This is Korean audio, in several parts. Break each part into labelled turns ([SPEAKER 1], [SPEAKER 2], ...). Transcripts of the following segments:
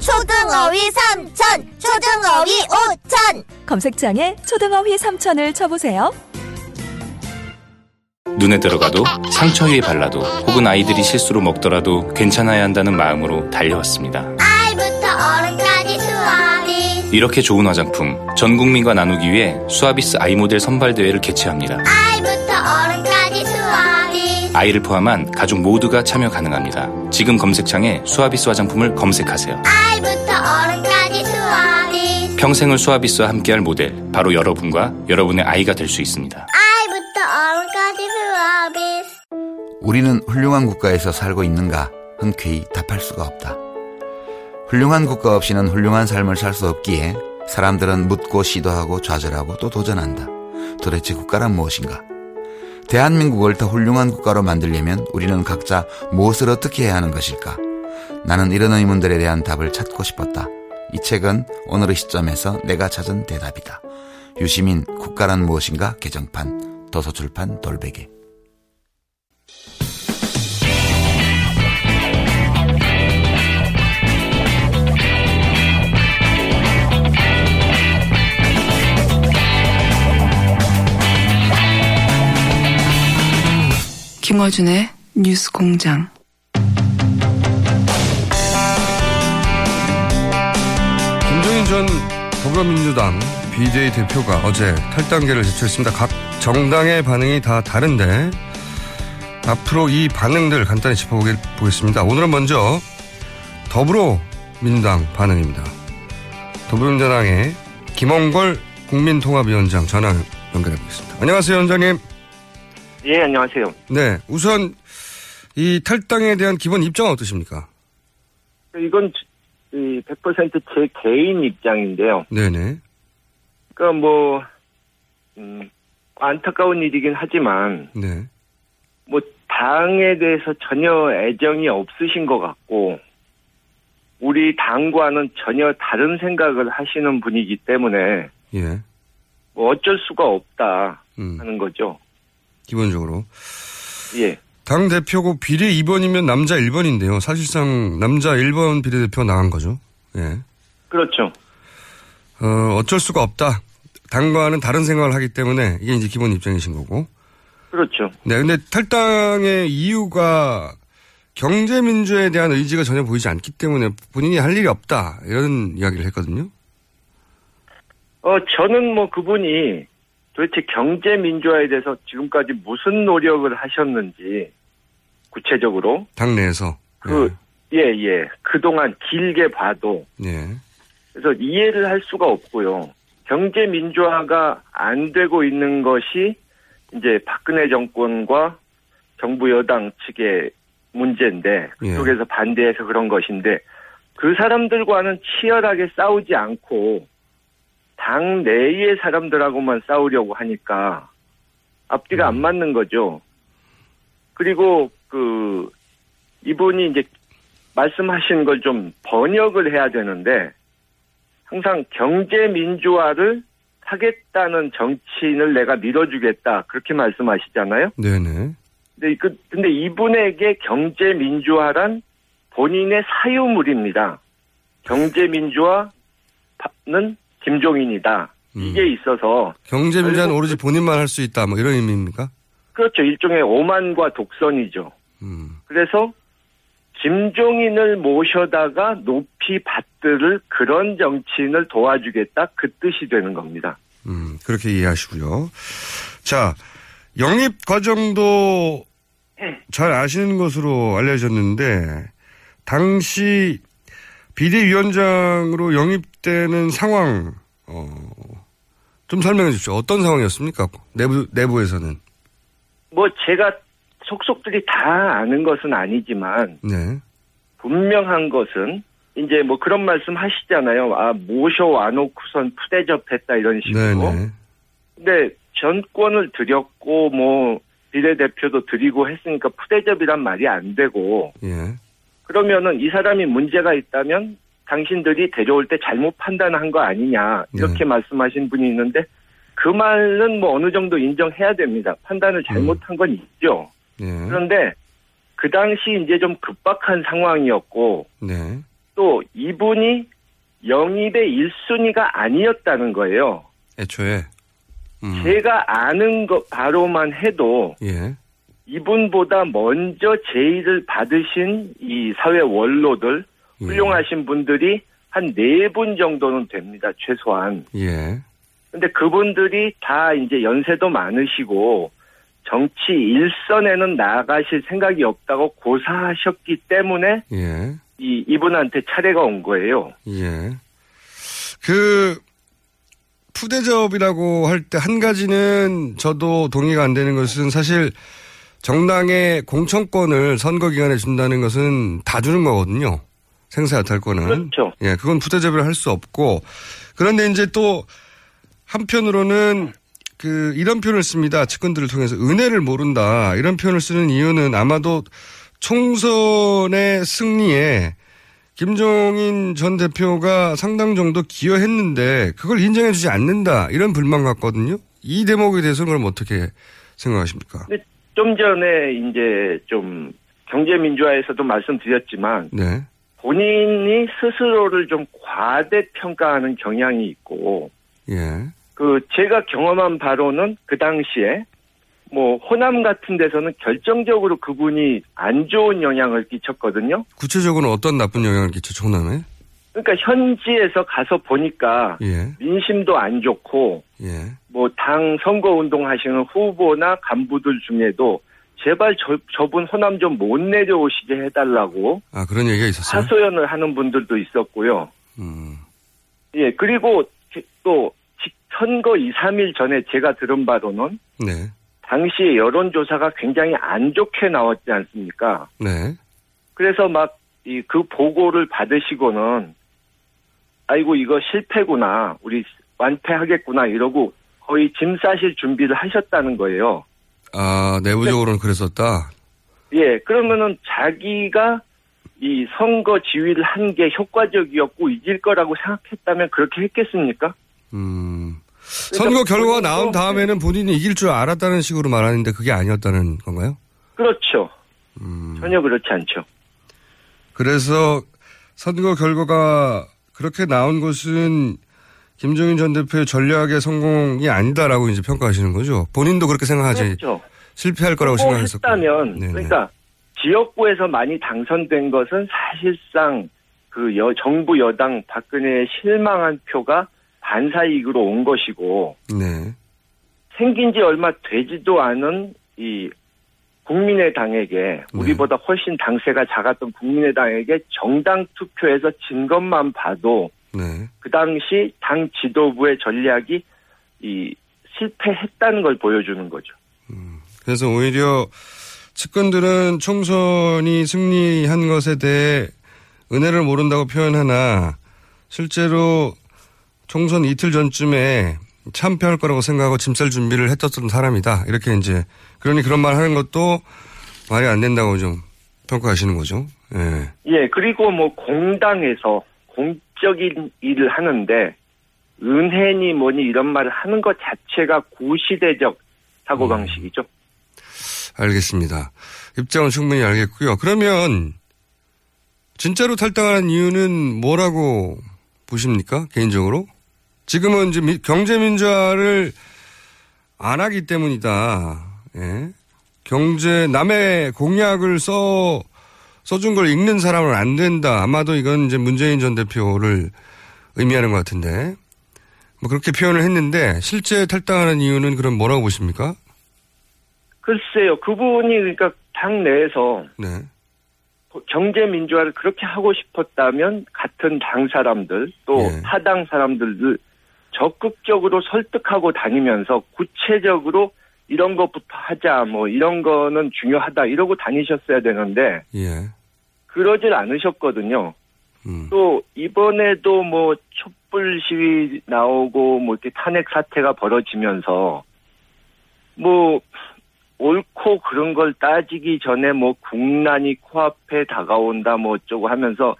[SPEAKER 1] 초등어휘 삼천, 초등어휘 오천.
[SPEAKER 2] 검색창에 초등어휘 3천을 쳐보세요
[SPEAKER 3] 눈에 들어가도 상처 위에 발라도 혹은 아이들이 실수로 먹더라도 괜찮아야 한다는 마음으로 달려왔습니다.
[SPEAKER 1] 아이부터 어른까지 수아비.
[SPEAKER 3] 이렇게 좋은 화장품 전 국민과 나누기 위해 수아비스 아이 모델 선발 대회를 개최합니다.
[SPEAKER 1] 아이부터 어른까지 수아비.
[SPEAKER 3] 아이를 포함한 가족 모두가 참여 가능합니다. 지금 검색창에 수아비스 화장품을 검색하세요.
[SPEAKER 1] 아이 부터 어른까지 수아비.
[SPEAKER 3] 평생을 수아비스와 함께할 모델 바로 여러분과 여러분의 아이가 될 수 있습니다.
[SPEAKER 1] 아이부터 어른까지 수아비.
[SPEAKER 4] 우리는 훌륭한 국가에서 살고 있는가 흔쾌히 답할 수가 없다. 훌륭한 국가 없이는 훌륭한 삶을 살 수 없기에 사람들은 묻고 시도하고 좌절하고 또 도전한다. 도대체 국가란 무엇인가? 대한민국을 더 훌륭한 국가로 만들려면 우리는 각자 무엇을 어떻게 해야 하는 것일까? 나는 이런 의문들에 대한 답을 찾고 싶었다. 이 책은 오늘의 시점에서 내가 찾은 대답이다. 유시민 국가란 무엇인가 개정판 도서출판 돌베개
[SPEAKER 5] 김어준의 뉴스 공장.
[SPEAKER 6] 전 더불어민주당 BJ 대표가 어제 탈당계를 제출했습니다. 각 정당의 반응이 다 다른데 앞으로 이 반응들 간단히 짚어보겠습니다. 오늘은 먼저 더불어민주당 반응입니다. 더불어민주당의 김원걸 국민통합위원장 전화 연결해 보겠습니다. 안녕하세요, 위원장님.
[SPEAKER 7] 예, 안녕하세요.
[SPEAKER 6] 네, 우선 이 탈당에 대한 기본 입장은 어떠십니까?
[SPEAKER 7] 이건 100%제 개인 입장인데요.
[SPEAKER 6] 네네.
[SPEAKER 7] 그러니까 뭐 음, 안타까운 일이긴 하지만
[SPEAKER 6] 네.
[SPEAKER 7] 뭐 당에 대해서 전혀 애정이 없으신 것 같고 우리 당과는 전혀 다른 생각을 하시는 분이기 때문에
[SPEAKER 6] 예.
[SPEAKER 7] 뭐 어쩔 수가 없다
[SPEAKER 6] 음,
[SPEAKER 7] 하는 거죠.
[SPEAKER 6] 기본적으로.
[SPEAKER 7] 예.
[SPEAKER 6] 당 대표고 비례 2번이면 남자 1번인데요. 사실상 남자 1번 비례대표 나간 거죠. 예.
[SPEAKER 7] 그렇죠.
[SPEAKER 6] 어, 어쩔 수가 없다. 당과는 다른 생각을 하기 때문에 이게 이제 기본 입장이신 거고.
[SPEAKER 7] 그렇죠.
[SPEAKER 6] 네, 근데 탈당의 이유가 경제민주에 대한 의지가 전혀 보이지 않기 때문에 본인이 할 일이 없다. 이런 이야기를 했거든요.
[SPEAKER 7] 어, 저는 뭐 그분이 도대체 경제 민주화에 대해서 지금까지 무슨 노력을 하셨는지 구체적으로
[SPEAKER 6] 당내에서.
[SPEAKER 7] 그 예, 예. 그동안 길게 봐도
[SPEAKER 6] 예.
[SPEAKER 7] 그래서 이해를 할 수가 없고요. 경제 민주화가 안 되고 있는 것이 이제 박근혜 정권과 정부 여당 측의 문제인데 그쪽에서 반대해서 그런 것인데 그 사람들과는 치열하게 싸우지 않고 당 내의 사람들하고만 싸우려고 하니까 앞뒤가 안 맞는 거죠. 그리고 그 이분이 이제 말씀하신 걸 좀 번역을 해야 되는데 항상 경제 민주화를 하겠다는 정치인을 내가 밀어주겠다 그렇게 말씀하시잖아요.
[SPEAKER 6] 네네.
[SPEAKER 7] 근데 그 근데 이분에게 경제 민주화란 본인의 사유물입니다. 경제 민주화는 김종인이다. 이게 있어서
[SPEAKER 6] 경제 민주화는
[SPEAKER 7] 결국
[SPEAKER 6] 오로지 본인만 할 수 있다. 뭐 이런 의미입니까?
[SPEAKER 7] 그렇죠. 일종의 오만과 독선이죠.
[SPEAKER 6] 음.
[SPEAKER 7] 그래서 김종인을 모셔다가 높이 받들을 그런 정치인을 도와주겠다 그 뜻이 되는 겁니다.
[SPEAKER 6] 음, 그렇게 이해하시고요. 자, 영입 과정도 잘 아시는 것으로 알려졌는데, 당시 비대위원장으로 영입되는 상황, 어, 좀 설명해 주십시오. 어떤 상황이었습니까? 내부, 내부에서는.
[SPEAKER 7] 뭐 제가 속속들이 다 아는 것은 아니지만
[SPEAKER 6] 네.
[SPEAKER 7] 분명한 것은 이제 뭐 그런 말씀 하시잖아요. 아 모셔 와 놓고선 푸대접했다 이런 식으로.
[SPEAKER 6] 네네.
[SPEAKER 7] 근데 전권을 드렸고 뭐 비례대표도 드리고 했으니까 푸대접이란 말이 안 되고
[SPEAKER 6] 예.
[SPEAKER 7] 그러면은 이 사람이 문제가 있다면 당신들이 데려올 때 잘못 판단한 거 아니냐 이렇게 말씀하신 분이 있는데 그 말은 뭐 어느 정도 인정해야 됩니다. 판단을 잘못한 건 있죠.
[SPEAKER 6] 예.
[SPEAKER 7] 그런데 그 당시 이제 좀 급박한 상황이었고
[SPEAKER 6] 네.
[SPEAKER 7] 또 이분이 영입의 1순위가 아니었다는 거예요.
[SPEAKER 6] 애초에. 음.
[SPEAKER 7] 제가 아는 것 바로만 해도
[SPEAKER 6] 예.
[SPEAKER 7] 이분보다 먼저 제의를 받으신 이 사회 원로들
[SPEAKER 6] 예.
[SPEAKER 7] 훌륭하신 분들이 한 네 분 정도는 됩니다. 최소한.
[SPEAKER 6] 예.
[SPEAKER 7] 근데 그분들이 다 이제 연세도 많으시고 정치 일선에는 나가실 생각이 없다고 고사하셨기 때문에
[SPEAKER 6] 예.
[SPEAKER 7] 이 이분한테 차례가 온 거예요.
[SPEAKER 6] 예. 그, 푸대접이라고 할 때 한 가지는 저도 동의가 안 되는 것은 사실 정당의 공천권을 선거 기간에 준다는 것은 다 주는 거거든요. 생사 여탈권은.
[SPEAKER 7] 그렇죠.
[SPEAKER 6] 예, 그건 푸대접을 할 수 없고. 그런데 이제 또 한편으로는 그 이런 표현을 씁니다. 측근들을 통해서 은혜를 모른다. 이런 표현을 쓰는 이유는 아마도 총선의 승리에 김종인 전 대표가 상당 정도 기여했는데 그걸 인정해 주지 않는다. 이런 불만 같거든요. 이 대목에 대해서는 그럼 어떻게 생각하십니까?
[SPEAKER 7] 근데 좀 전에 이제 좀 경제민주화에서도 말씀드렸지만
[SPEAKER 6] 네.
[SPEAKER 7] 본인이 스스로를 좀 과대평가하는 경향이 있고
[SPEAKER 6] 예.
[SPEAKER 7] 그 제가 경험한 바로는 그 당시에 뭐 호남 같은 데서는 결정적으로 그분이 안 좋은 영향을 끼쳤거든요.
[SPEAKER 6] 구체적으로 어떤 나쁜 영향을 끼쳤죠, 호남에?
[SPEAKER 7] 그러니까 현지에서 가서 보니까
[SPEAKER 6] 예.
[SPEAKER 7] 민심도 안 좋고
[SPEAKER 6] 예.
[SPEAKER 7] 뭐당 선거 운동 하시는 후보나 간부들 중에도 제발 저, 저분 호남 좀 못 내려오시게 해달라고
[SPEAKER 6] 아, 그런 얘기가 있었어요?
[SPEAKER 7] 하소연을 하는 분들도 있었고요.
[SPEAKER 6] 음.
[SPEAKER 7] 예, 그리고 또 직- 선거 2, 3일 전에 제가 들은 바로는
[SPEAKER 6] 네.
[SPEAKER 7] 당시 여론조사가 굉장히 안 좋게 나왔지 않습니까?
[SPEAKER 6] 네.
[SPEAKER 7] 그래서 막이그 보고를 받으시고는 아이고 이거 실패구나 우리 완패하겠구나 이러고 거의 짐 싸실 준비를 하셨다는 거예요.
[SPEAKER 6] 아, 내부적으로는 그랬었다.
[SPEAKER 7] 예, 그러면은 자기가 이 선거 지휘를 한 게 효과적이었고 이길 거라고 생각했다면 그렇게 했겠습니까?
[SPEAKER 6] 음. 선거 결과가 나온 다음에는 본인이 이길 줄 알았다는 식으로 말하는데 그게 아니었다는 건가요?
[SPEAKER 7] 그렇죠.
[SPEAKER 6] 음.
[SPEAKER 7] 전혀 그렇지 않죠.
[SPEAKER 6] 그래서 선거 결과가 그렇게 나온 것은 김종인 전 대표의 전략의 성공이 아니다라고 이제 평가하시는 거죠. 본인도 그렇게 생각하지.
[SPEAKER 7] 그렇죠.
[SPEAKER 6] 실패할 거라고 생각했었고.
[SPEAKER 7] 했다면
[SPEAKER 6] 네네.
[SPEAKER 7] 그러니까 지역구에서 많이 당선된 것은 사실상 그 여, 정부 여당 박근혜에 실망한 표가 반사이익으로 온 것이고
[SPEAKER 6] 네.
[SPEAKER 7] 생긴 지 얼마 되지도 않은 이 국민의당에게 우리보다 훨씬 당세가 작았던 국민의당에게 정당 투표에서 진 것만 봐도
[SPEAKER 6] 네.
[SPEAKER 7] 그 당시 당 지도부의 전략이 이 실패했다는 걸 보여주는 거죠.
[SPEAKER 6] 그래서 오히려 측근들은 총선이 승리한 것에 대해 은혜를 모른다고 표현하나 실제로 총선 이틀 전쯤에 참패할 거라고 생각하고 짐쌀 준비를 했었던 사람이다. 이렇게 이제 그러니 그런 말 하는 것도 말이 안 된다고 좀 평가하시는 거죠. 예.
[SPEAKER 7] 예, 그리고 뭐 공당에서 공적인 일을 하는데 은혜니 뭐니 이런 말을 하는 것 자체가 구시대적 사고 방식이죠.
[SPEAKER 6] 알겠습니다. 입장은 충분히 알겠고요. 그러면 진짜로 탈당하는 이유는 뭐라고 보십니까? 개인적으로? 지금은 이제 미- 경제민주화를 안 하기 때문이다. 예. 경제, 남의 공약을 써서 써준 걸 읽는 사람은 안 된다. 아마도 이건 이제 문재인 전 대표를 의미하는 것 같은데. 뭐 그렇게 표현을 했는데 실제 탈당하는 이유는 그럼 뭐라고 보십니까?
[SPEAKER 7] 글쎄요, 그분이 그러니까 당 내에서
[SPEAKER 6] 네.
[SPEAKER 7] 경제 민주화를 그렇게 하고 싶었다면 같은 당 사람들 또
[SPEAKER 6] 예.
[SPEAKER 7] 타당 사람들을 적극적으로 설득하고 다니면서 구체적으로 이런 것부터 하자 뭐 이런 거는 중요하다 이러고 다니셨어야 되는데
[SPEAKER 6] 예.
[SPEAKER 7] 그러질 않으셨거든요.
[SPEAKER 6] 음.
[SPEAKER 7] 또 이번에도 뭐 촛불 시위 나오고 뭐 이렇게 탄핵 사태가 벌어지면서 뭐 옳고 그런 걸 따지기 전에 뭐 국난이 코앞에 다가온다 뭐 어쩌고 하면서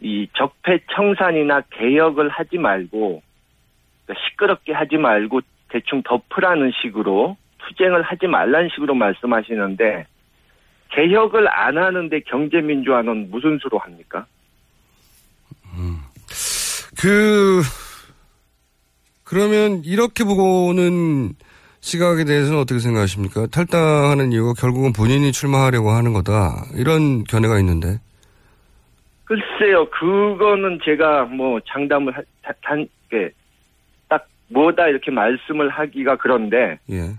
[SPEAKER 7] 이 적폐 청산이나 개혁을 하지 말고 그러니까 시끄럽게 하지 말고 대충 덮으라는 식으로 투쟁을 하지 말라는 식으로 말씀하시는데 개혁을 안 하는데 경제민주화는 무슨 수로 합니까?
[SPEAKER 6] 그 그러면 이렇게 보고는 시각에 대해서는 어떻게 생각하십니까? 탈당하는 이유가 결국은 본인이 출마하려고 하는 거다. 이런 견해가 있는데.
[SPEAKER 7] 글쎄요, 그거는 제가 뭐 장담을 단, 예, 딱 뭐다 이렇게 말씀을 하기가 그런데,
[SPEAKER 6] 예.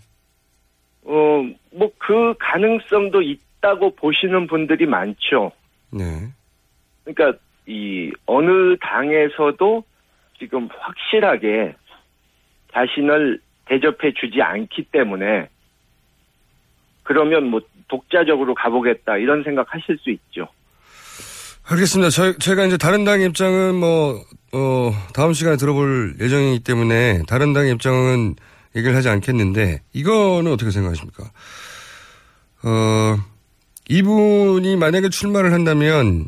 [SPEAKER 7] 어, 뭐 그 가능성도 있다고 보시는 분들이 많죠.
[SPEAKER 6] 네.
[SPEAKER 7] 그러니까 이 어느 당에서도 지금 확실하게 자신을 대접해 주지 않기 때문에 그러면 뭐 독자적으로 가보겠다 이런 생각 하실 수 있죠.
[SPEAKER 6] 알겠습니다. 저, 제가 이제 다른 당의 입장은 뭐, 어, 다음 시간에 들어볼 예정이기 때문에 다른 당의 입장은 얘기를 하지 않겠는데, 이거는 어떻게 생각하십니까? 어, 이분이 만약에 출마를 한다면,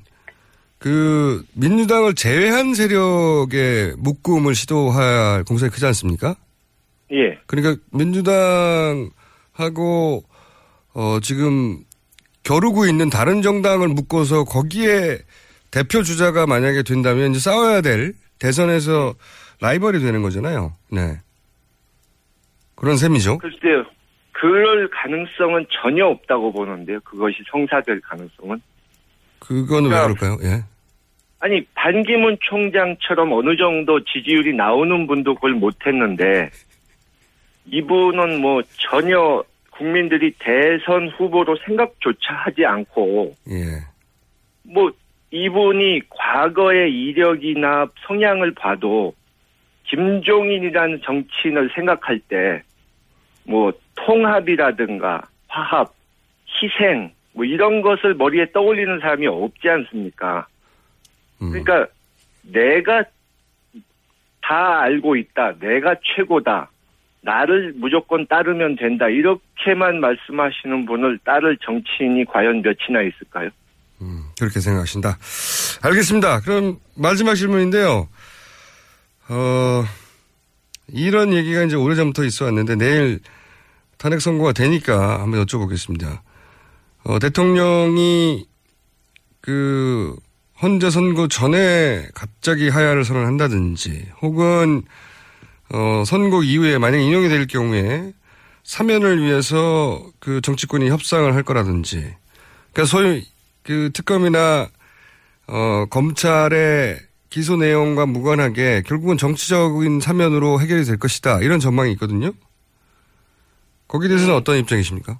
[SPEAKER 6] 그, 민주당을 제외한 세력의 묶음을 시도할 공산이 크지 않습니까?
[SPEAKER 7] 예.
[SPEAKER 6] 그러니까 민주당하고, 어, 지금 겨루고 있는 다른 정당을 묶어서 거기에 대표 주자가 만약에 된다면 이제 싸워야 될 대선에서 라이벌이 되는 거잖아요. 네. 그런 셈이죠.
[SPEAKER 7] 글쎄요. 그럴 가능성은 전혀 없다고 보는데요. 그것이 성사될 가능성은.
[SPEAKER 6] 그거는 왜
[SPEAKER 7] 그러니까
[SPEAKER 6] 그럴까요? 예.
[SPEAKER 7] 아니 반기문 총장처럼 어느 정도 지지율이 나오는 분도 그걸 못했는데 이분은 뭐 전혀 국민들이 대선 후보로 생각조차 하지 않고
[SPEAKER 6] 예.
[SPEAKER 7] 뭐 이분이 과거의 이력이나 성향을 봐도 김종인이라는 정치인을 생각할 때 뭐 통합이라든가 화합, 희생 뭐 이런 것을 머리에 떠올리는 사람이 없지 않습니까?
[SPEAKER 6] 음.
[SPEAKER 7] 그러니까 내가 다 알고 있다. 내가 최고다. 나를 무조건 따르면 된다. 이렇게만 말씀하시는 분을 따를 정치인이 과연 몇이나 있을까요?
[SPEAKER 6] 그렇게 생각하신다. 알겠습니다. 그럼 마지막 질문인데요. 어, 이런 얘기가 이제 오래전부터 있어 왔는데 내일 탄핵 선고가 되니까 한번 여쭤보겠습니다. 어, 대통령이 그 헌재 선고 전에 갑자기 하야를 선언한다든지 혹은 어, 선고 이후에 만약 인용이 될 경우에 사면을 위해서 그 정치권이 협상을 할 거라든지 그러니까 소위 그 특검이나 어, 검찰의 기소 내용과 무관하게 결국은 정치적인 사면으로 해결이 될 것이다. 이런 전망이 있거든요. 거기에 대해서는 어떤 입장이십니까?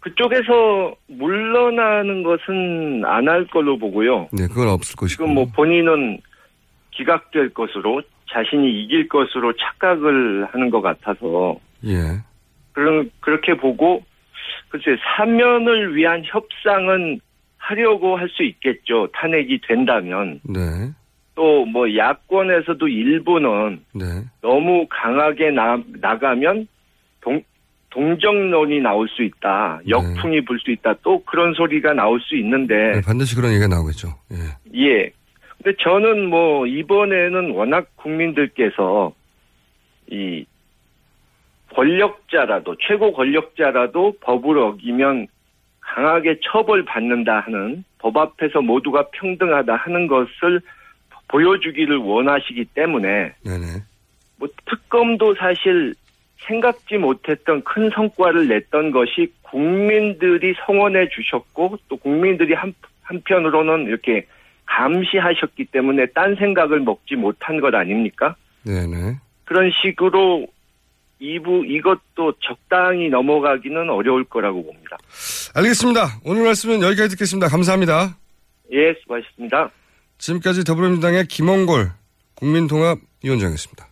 [SPEAKER 7] 그쪽에서 물러나는 것은 안 할 걸로 보고요.
[SPEAKER 6] 네, 그건 없을 것이고.
[SPEAKER 7] 지금 뭐 본인은 기각될 것으로 자신이 이길 것으로 착각을 하는 것 같아서
[SPEAKER 6] 예.
[SPEAKER 7] 그런 그렇게 보고 글쎄 사면을 위한 협상은 하려고 할 수 있겠죠. 탄핵이 된다면
[SPEAKER 6] 네.
[SPEAKER 7] 또뭐 야권에서도 일부는
[SPEAKER 6] 네.
[SPEAKER 7] 너무 강하게 나, 나가면 동, 동정론이 나올 수 있다. 역풍이 불수 있다. 또 그런 소리가 나올 수 있는데
[SPEAKER 6] 네, 반드시 그런 얘기가 나오겠죠. 예.
[SPEAKER 7] 예. 근데 저는 뭐 이번에는 워낙 국민들께서 이 권력자라도 최고 권력자라도 법을 어기면 강하게 처벌받는다 하는 법 앞에서 모두가 평등하다 하는 것을 보여주기를 원하시기 때문에
[SPEAKER 6] 네네.
[SPEAKER 7] 뭐 특검도 사실 생각지 못했던 큰 성과를 냈던 것이 국민들이 성원해 주셨고 또 국민들이 한 한편으로는 이렇게 감시하셨기 때문에 딴 생각을 먹지 못한 것 아닙니까?
[SPEAKER 6] 네네.
[SPEAKER 7] 그런 식으로 이부 이것도 적당히 넘어가기는 어려울 거라고 봅니다.
[SPEAKER 6] 알겠습니다. 오늘 말씀은 여기까지 듣겠습니다. 감사합니다.
[SPEAKER 7] 예, 수고하셨습니다.
[SPEAKER 6] 지금까지 더불어민주당의 김원골 국민통합위원장이었습니다.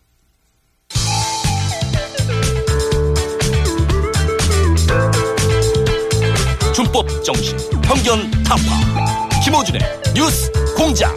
[SPEAKER 8] 준법 정신, 편견 타파. 김호준의 뉴스 공장.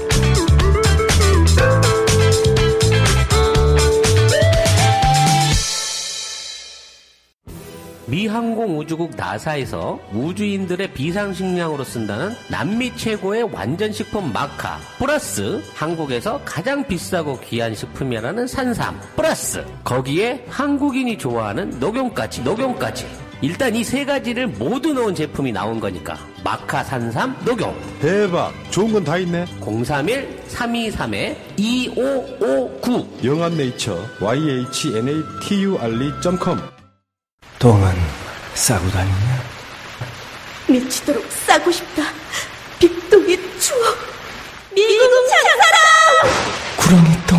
[SPEAKER 9] 미 항공우주국 나사에서 우주인들의 비상식량으로 쓴다는 남미 최고의 완전식품 마카 플러스 한국에서 가장 비싸고 귀한 식품이라는 산삼 플러스 거기에 한국인이 좋아하는 녹용까지 녹용까지 일단 이 세 가지를 모두 넣은 제품이 나온 거니까 마카 산삼 녹용
[SPEAKER 10] 대박 좋은 건 다 있네
[SPEAKER 9] 031-323-2559
[SPEAKER 10] 영한네이처 yhnaturi.com
[SPEAKER 11] 똥은 싸고 다니냐?
[SPEAKER 12] 미치도록 싸고 싶다. 빅동의 추억. 미국 장사랑!
[SPEAKER 11] 구렁이 똥.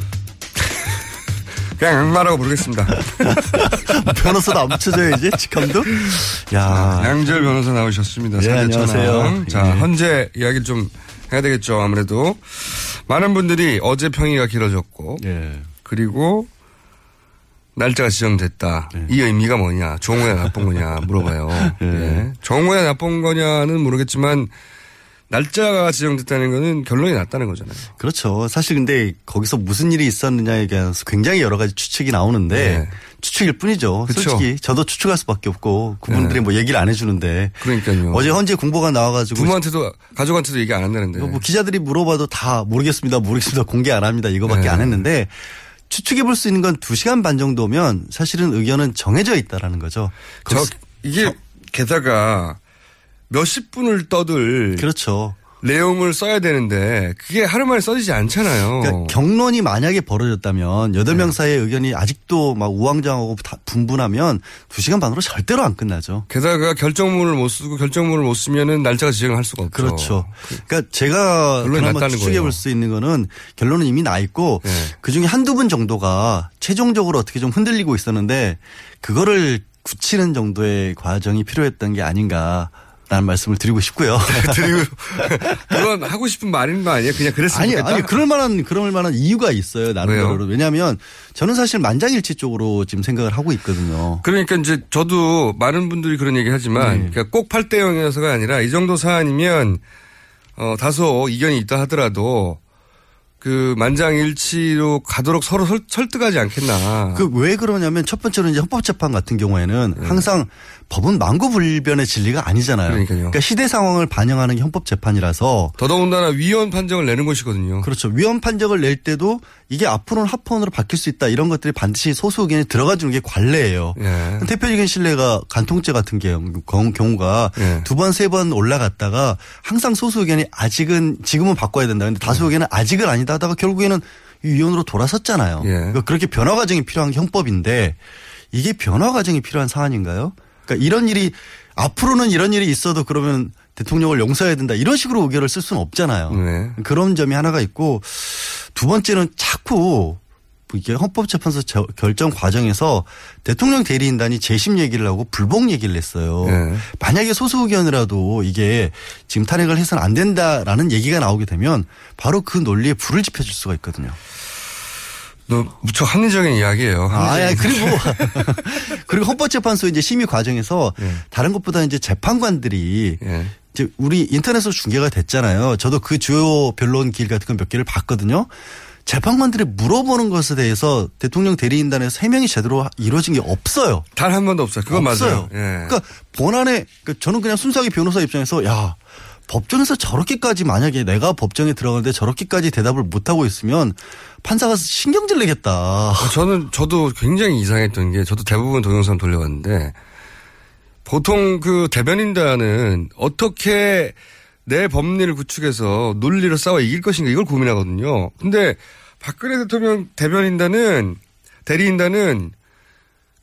[SPEAKER 6] 그냥 악마라고 부르겠습니다.
[SPEAKER 13] 변호사도 안 붙여줘야지, 직함도? 야
[SPEAKER 6] 양절 변호사 나오셨습니다.
[SPEAKER 13] 네, 안녕하세요.
[SPEAKER 6] 자,
[SPEAKER 13] 예.
[SPEAKER 6] 현재 이야기를 좀 해야 되겠죠, 아무래도. 많은 분들이 어제 평의가 길어졌고,
[SPEAKER 13] 예.
[SPEAKER 6] 그리고 날짜가 지정됐다.
[SPEAKER 13] 네.
[SPEAKER 6] 이 의미가 뭐냐? 좋은 거냐 나쁜 거냐 물어봐요. 예. 좋은 거냐 나쁜 거냐는 모르겠지만 날짜가 지정됐다는 거는 결론이 났다는 거잖아요.
[SPEAKER 13] 그렇죠. 사실 근데 거기서 무슨 일이 있었느냐에 대해서 굉장히 여러 가지 추측이 나오는데
[SPEAKER 6] 네.
[SPEAKER 13] 추측일 뿐이죠.
[SPEAKER 6] 그쵸.
[SPEAKER 13] 솔직히 저도 추측할 수밖에 없고 그분들이 뭐 얘기를 안 해주는데
[SPEAKER 6] 그러니까요.
[SPEAKER 13] 어제 헌재 공보가 나와가지고
[SPEAKER 6] 부모한테도 가족한테도 얘기 안 한다는데.
[SPEAKER 13] 뭐 기자들이 물어봐도 다 모르겠습니다, 모르겠습니다, 공개 안 합니다 이거밖에
[SPEAKER 6] 네.
[SPEAKER 13] 안 했는데 추측해 볼 수 있는 건두 시간 반 정도면 사실은 의견은 정해져 있다라는 거죠.
[SPEAKER 6] 저 이게 게다가 몇십 분을 떠들
[SPEAKER 13] 그렇죠.
[SPEAKER 6] 내용을 써야 되는데 그게 하루 만에 써지지 않잖아요.
[SPEAKER 13] 그러니까 경론이 만약에 벌어졌다면 여덟 명 사이의 의견이 아직도 막 우왕좌왕하고 다 분분하면 두 시간 반으로 절대로 안 끝나죠.
[SPEAKER 6] 게다가 결정문을 못 쓰고 결정문을 못 쓰면은 날짜가 지정을 할 수가 없죠.
[SPEAKER 13] 그렇죠. 그러니까 제가
[SPEAKER 6] 났다는
[SPEAKER 13] 추측해. 볼 수 있는 거는 결론은 이미 나 있고
[SPEAKER 6] 네.
[SPEAKER 13] 그 중에 한두 분 정도가 최종적으로 어떻게 좀 흔들리고 있었는데 그거를 굳히는 정도의 과정이 필요했던 게 아닌가. 라는 말씀을 드리고 싶고요.
[SPEAKER 6] 드리고 그건 하고 싶은 말인 거 아니에요? 그냥 그랬으면
[SPEAKER 13] 아니,
[SPEAKER 6] 좋겠다.
[SPEAKER 13] 아니, 그럴 만한, 그럴 만한 이유가 있어요, 나름대로. 왜냐하면 저는 사실 만장일치 쪽으로 지금 생각을 하고 있거든요.
[SPEAKER 6] 그러니까 이제 저도 많은 분들이 그런 얘기 하지만
[SPEAKER 13] 네.
[SPEAKER 6] 그러니까 꼭 8대 0이어서가 아니라 이 정도 사안이면 어 다소 이견이 있다 하더라도 그 만장일치로 가도록 서로 설, 설득하지 않겠나.
[SPEAKER 13] 그 왜 그러냐면 첫 번째로 이제 헌법재판 같은 경우에는 항상 법은 망고불변의 진리가 아니잖아요.
[SPEAKER 6] 네. 그러니까요.
[SPEAKER 13] 그러니까 시대 상황을 반영하는 게 헌법재판이라서
[SPEAKER 6] 더더군다나 위헌 판정을 내는 것이거든요.
[SPEAKER 13] 그렇죠. 위헌 판정을 낼 때도 이게 앞으로는 합헌으로 바뀔 수 있다 이런 것들이 반드시 소수 의견에 들어가 주는 게 관례예요.
[SPEAKER 6] 예.
[SPEAKER 13] 대표적인 신뢰가 간통죄 같은 경우- 경우가
[SPEAKER 6] 예.
[SPEAKER 13] 두 번, 세 번 올라갔다가 항상 소수 의견이 아직은 지금은 바꿔야 된다. 근데 다수 의견은 아직은 아니다 하다가 결국에는 이 위원으로 돌아섰잖아요.
[SPEAKER 6] 예.
[SPEAKER 13] 그러니까 그렇게 변화 과정이 필요한 게 헌법인데 이게 변화 과정이 필요한 사안인가요? 그러니까 이런 일이 앞으로는 이런 일이 있어도 그러면 대통령을 용서해야 된다 이런 식으로 의견을 쓸 수는 없잖아요.
[SPEAKER 6] 네.
[SPEAKER 13] 그런 점이 하나가 있고 두 번째는 자꾸 이게 헌법재판소 저- 결정 과정에서 대통령 대리인단이 재심 얘기를 하고 불복 얘기를 했어요.
[SPEAKER 6] 네.
[SPEAKER 13] 만약에 소수 의견이라도 이게 지금 탄핵을 해서는 안 된다라는 얘기가 나오게 되면 바로 그 논리에 불을 지펴줄 수가 있거든요.
[SPEAKER 6] 너 무척 합리적인 이야기예요.
[SPEAKER 13] 아, 예,
[SPEAKER 6] 합리적인
[SPEAKER 13] 그리고 그리고 헌법재판소 이제 심의 과정에서
[SPEAKER 6] 예.
[SPEAKER 13] 다른 것보다 이제 재판관들이 이제 우리 인터넷으로 중계가 됐잖아요. 저도 그 주요 변론 길 같은 거몇 개를 봤거든요. 재판관들이 물어보는 것에 대해서 대통령 대리인단에서 해명이 제대로 이루어진 게 없어요.
[SPEAKER 6] 단 한 번도 없어요. 그건
[SPEAKER 13] 없어요.
[SPEAKER 6] 맞아요. 예.
[SPEAKER 13] 그러니까 본안에 그러니까 저는 그냥 순수하게 변호사 입장에서 야 법정에서 저렇게까지 만약에 내가 법정에 들어가는데 저렇게까지 대답을 못 하고 있으면 판사가 신경질 내겠다.
[SPEAKER 6] 아, 저는 저도 굉장히 이상했던 게 저도 대부분 동영상 돌려봤는데 보통 그 대변인단은 어떻게 내 법리를 구축해서 논리로 싸워 이길 것인가 이걸 고민하거든요. 근데 박근혜 대통령 대변인단은 대리인단은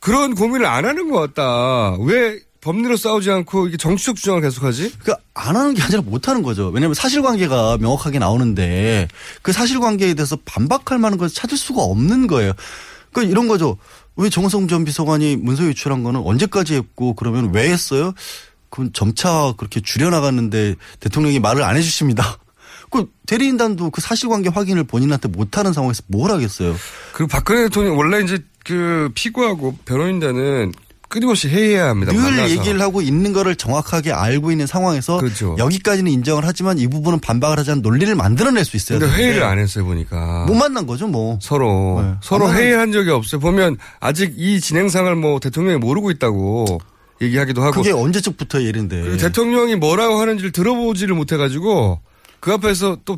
[SPEAKER 6] 그런 고민을 안 하는 것 같다. 왜 법리로 싸우지 않고 이게 정치적 주장을 계속하지?
[SPEAKER 13] 그러니까 안 하는 게 아니라 못 하는 거죠. 왜냐하면 사실관계가 명확하게 나오는데 그 사실관계에 대해서 반박할 만한 것을 찾을 수가 없는 거예요. 그러니까 이런 거죠. 왜 정성 전 비서관이 문서 유출한 거는 언제까지 했고 그러면 왜 했어요? 그건 점차 그렇게 줄여나갔는데 대통령이 말을 안 해주십니다. 그 대리인단도 그 사실관계 확인을 본인한테 못하는 상황에서 뭘 하겠어요.
[SPEAKER 6] 그리고 박근혜 대통령 원래 이제 그 피고하고 변호인단은 끊임없이 회의해야 합니다.
[SPEAKER 13] 늘
[SPEAKER 6] 만나서.
[SPEAKER 13] 얘기를 하고 있는 거를 정확하게 알고 있는 상황에서
[SPEAKER 6] 그렇죠.
[SPEAKER 13] 여기까지는 인정을 하지만 이 부분은 반박을 하자는 논리를 만들어낼 수 있어요.
[SPEAKER 6] 근데 회의를 안 했어요 보니까.
[SPEAKER 13] 못 만난 거죠 뭐.
[SPEAKER 6] 서로
[SPEAKER 13] 네.
[SPEAKER 6] 서로
[SPEAKER 13] 아마-
[SPEAKER 6] 회의를 한 적이 없어요. 보면 아직 이 진행상을 뭐 대통령이 모르고 있다고 얘기하기도 하고.
[SPEAKER 13] 그게 언제쯤부터 일인데.
[SPEAKER 6] 그리고 대통령이 뭐라고 하는지를 들어보지를 못해가지고 그 앞에서 또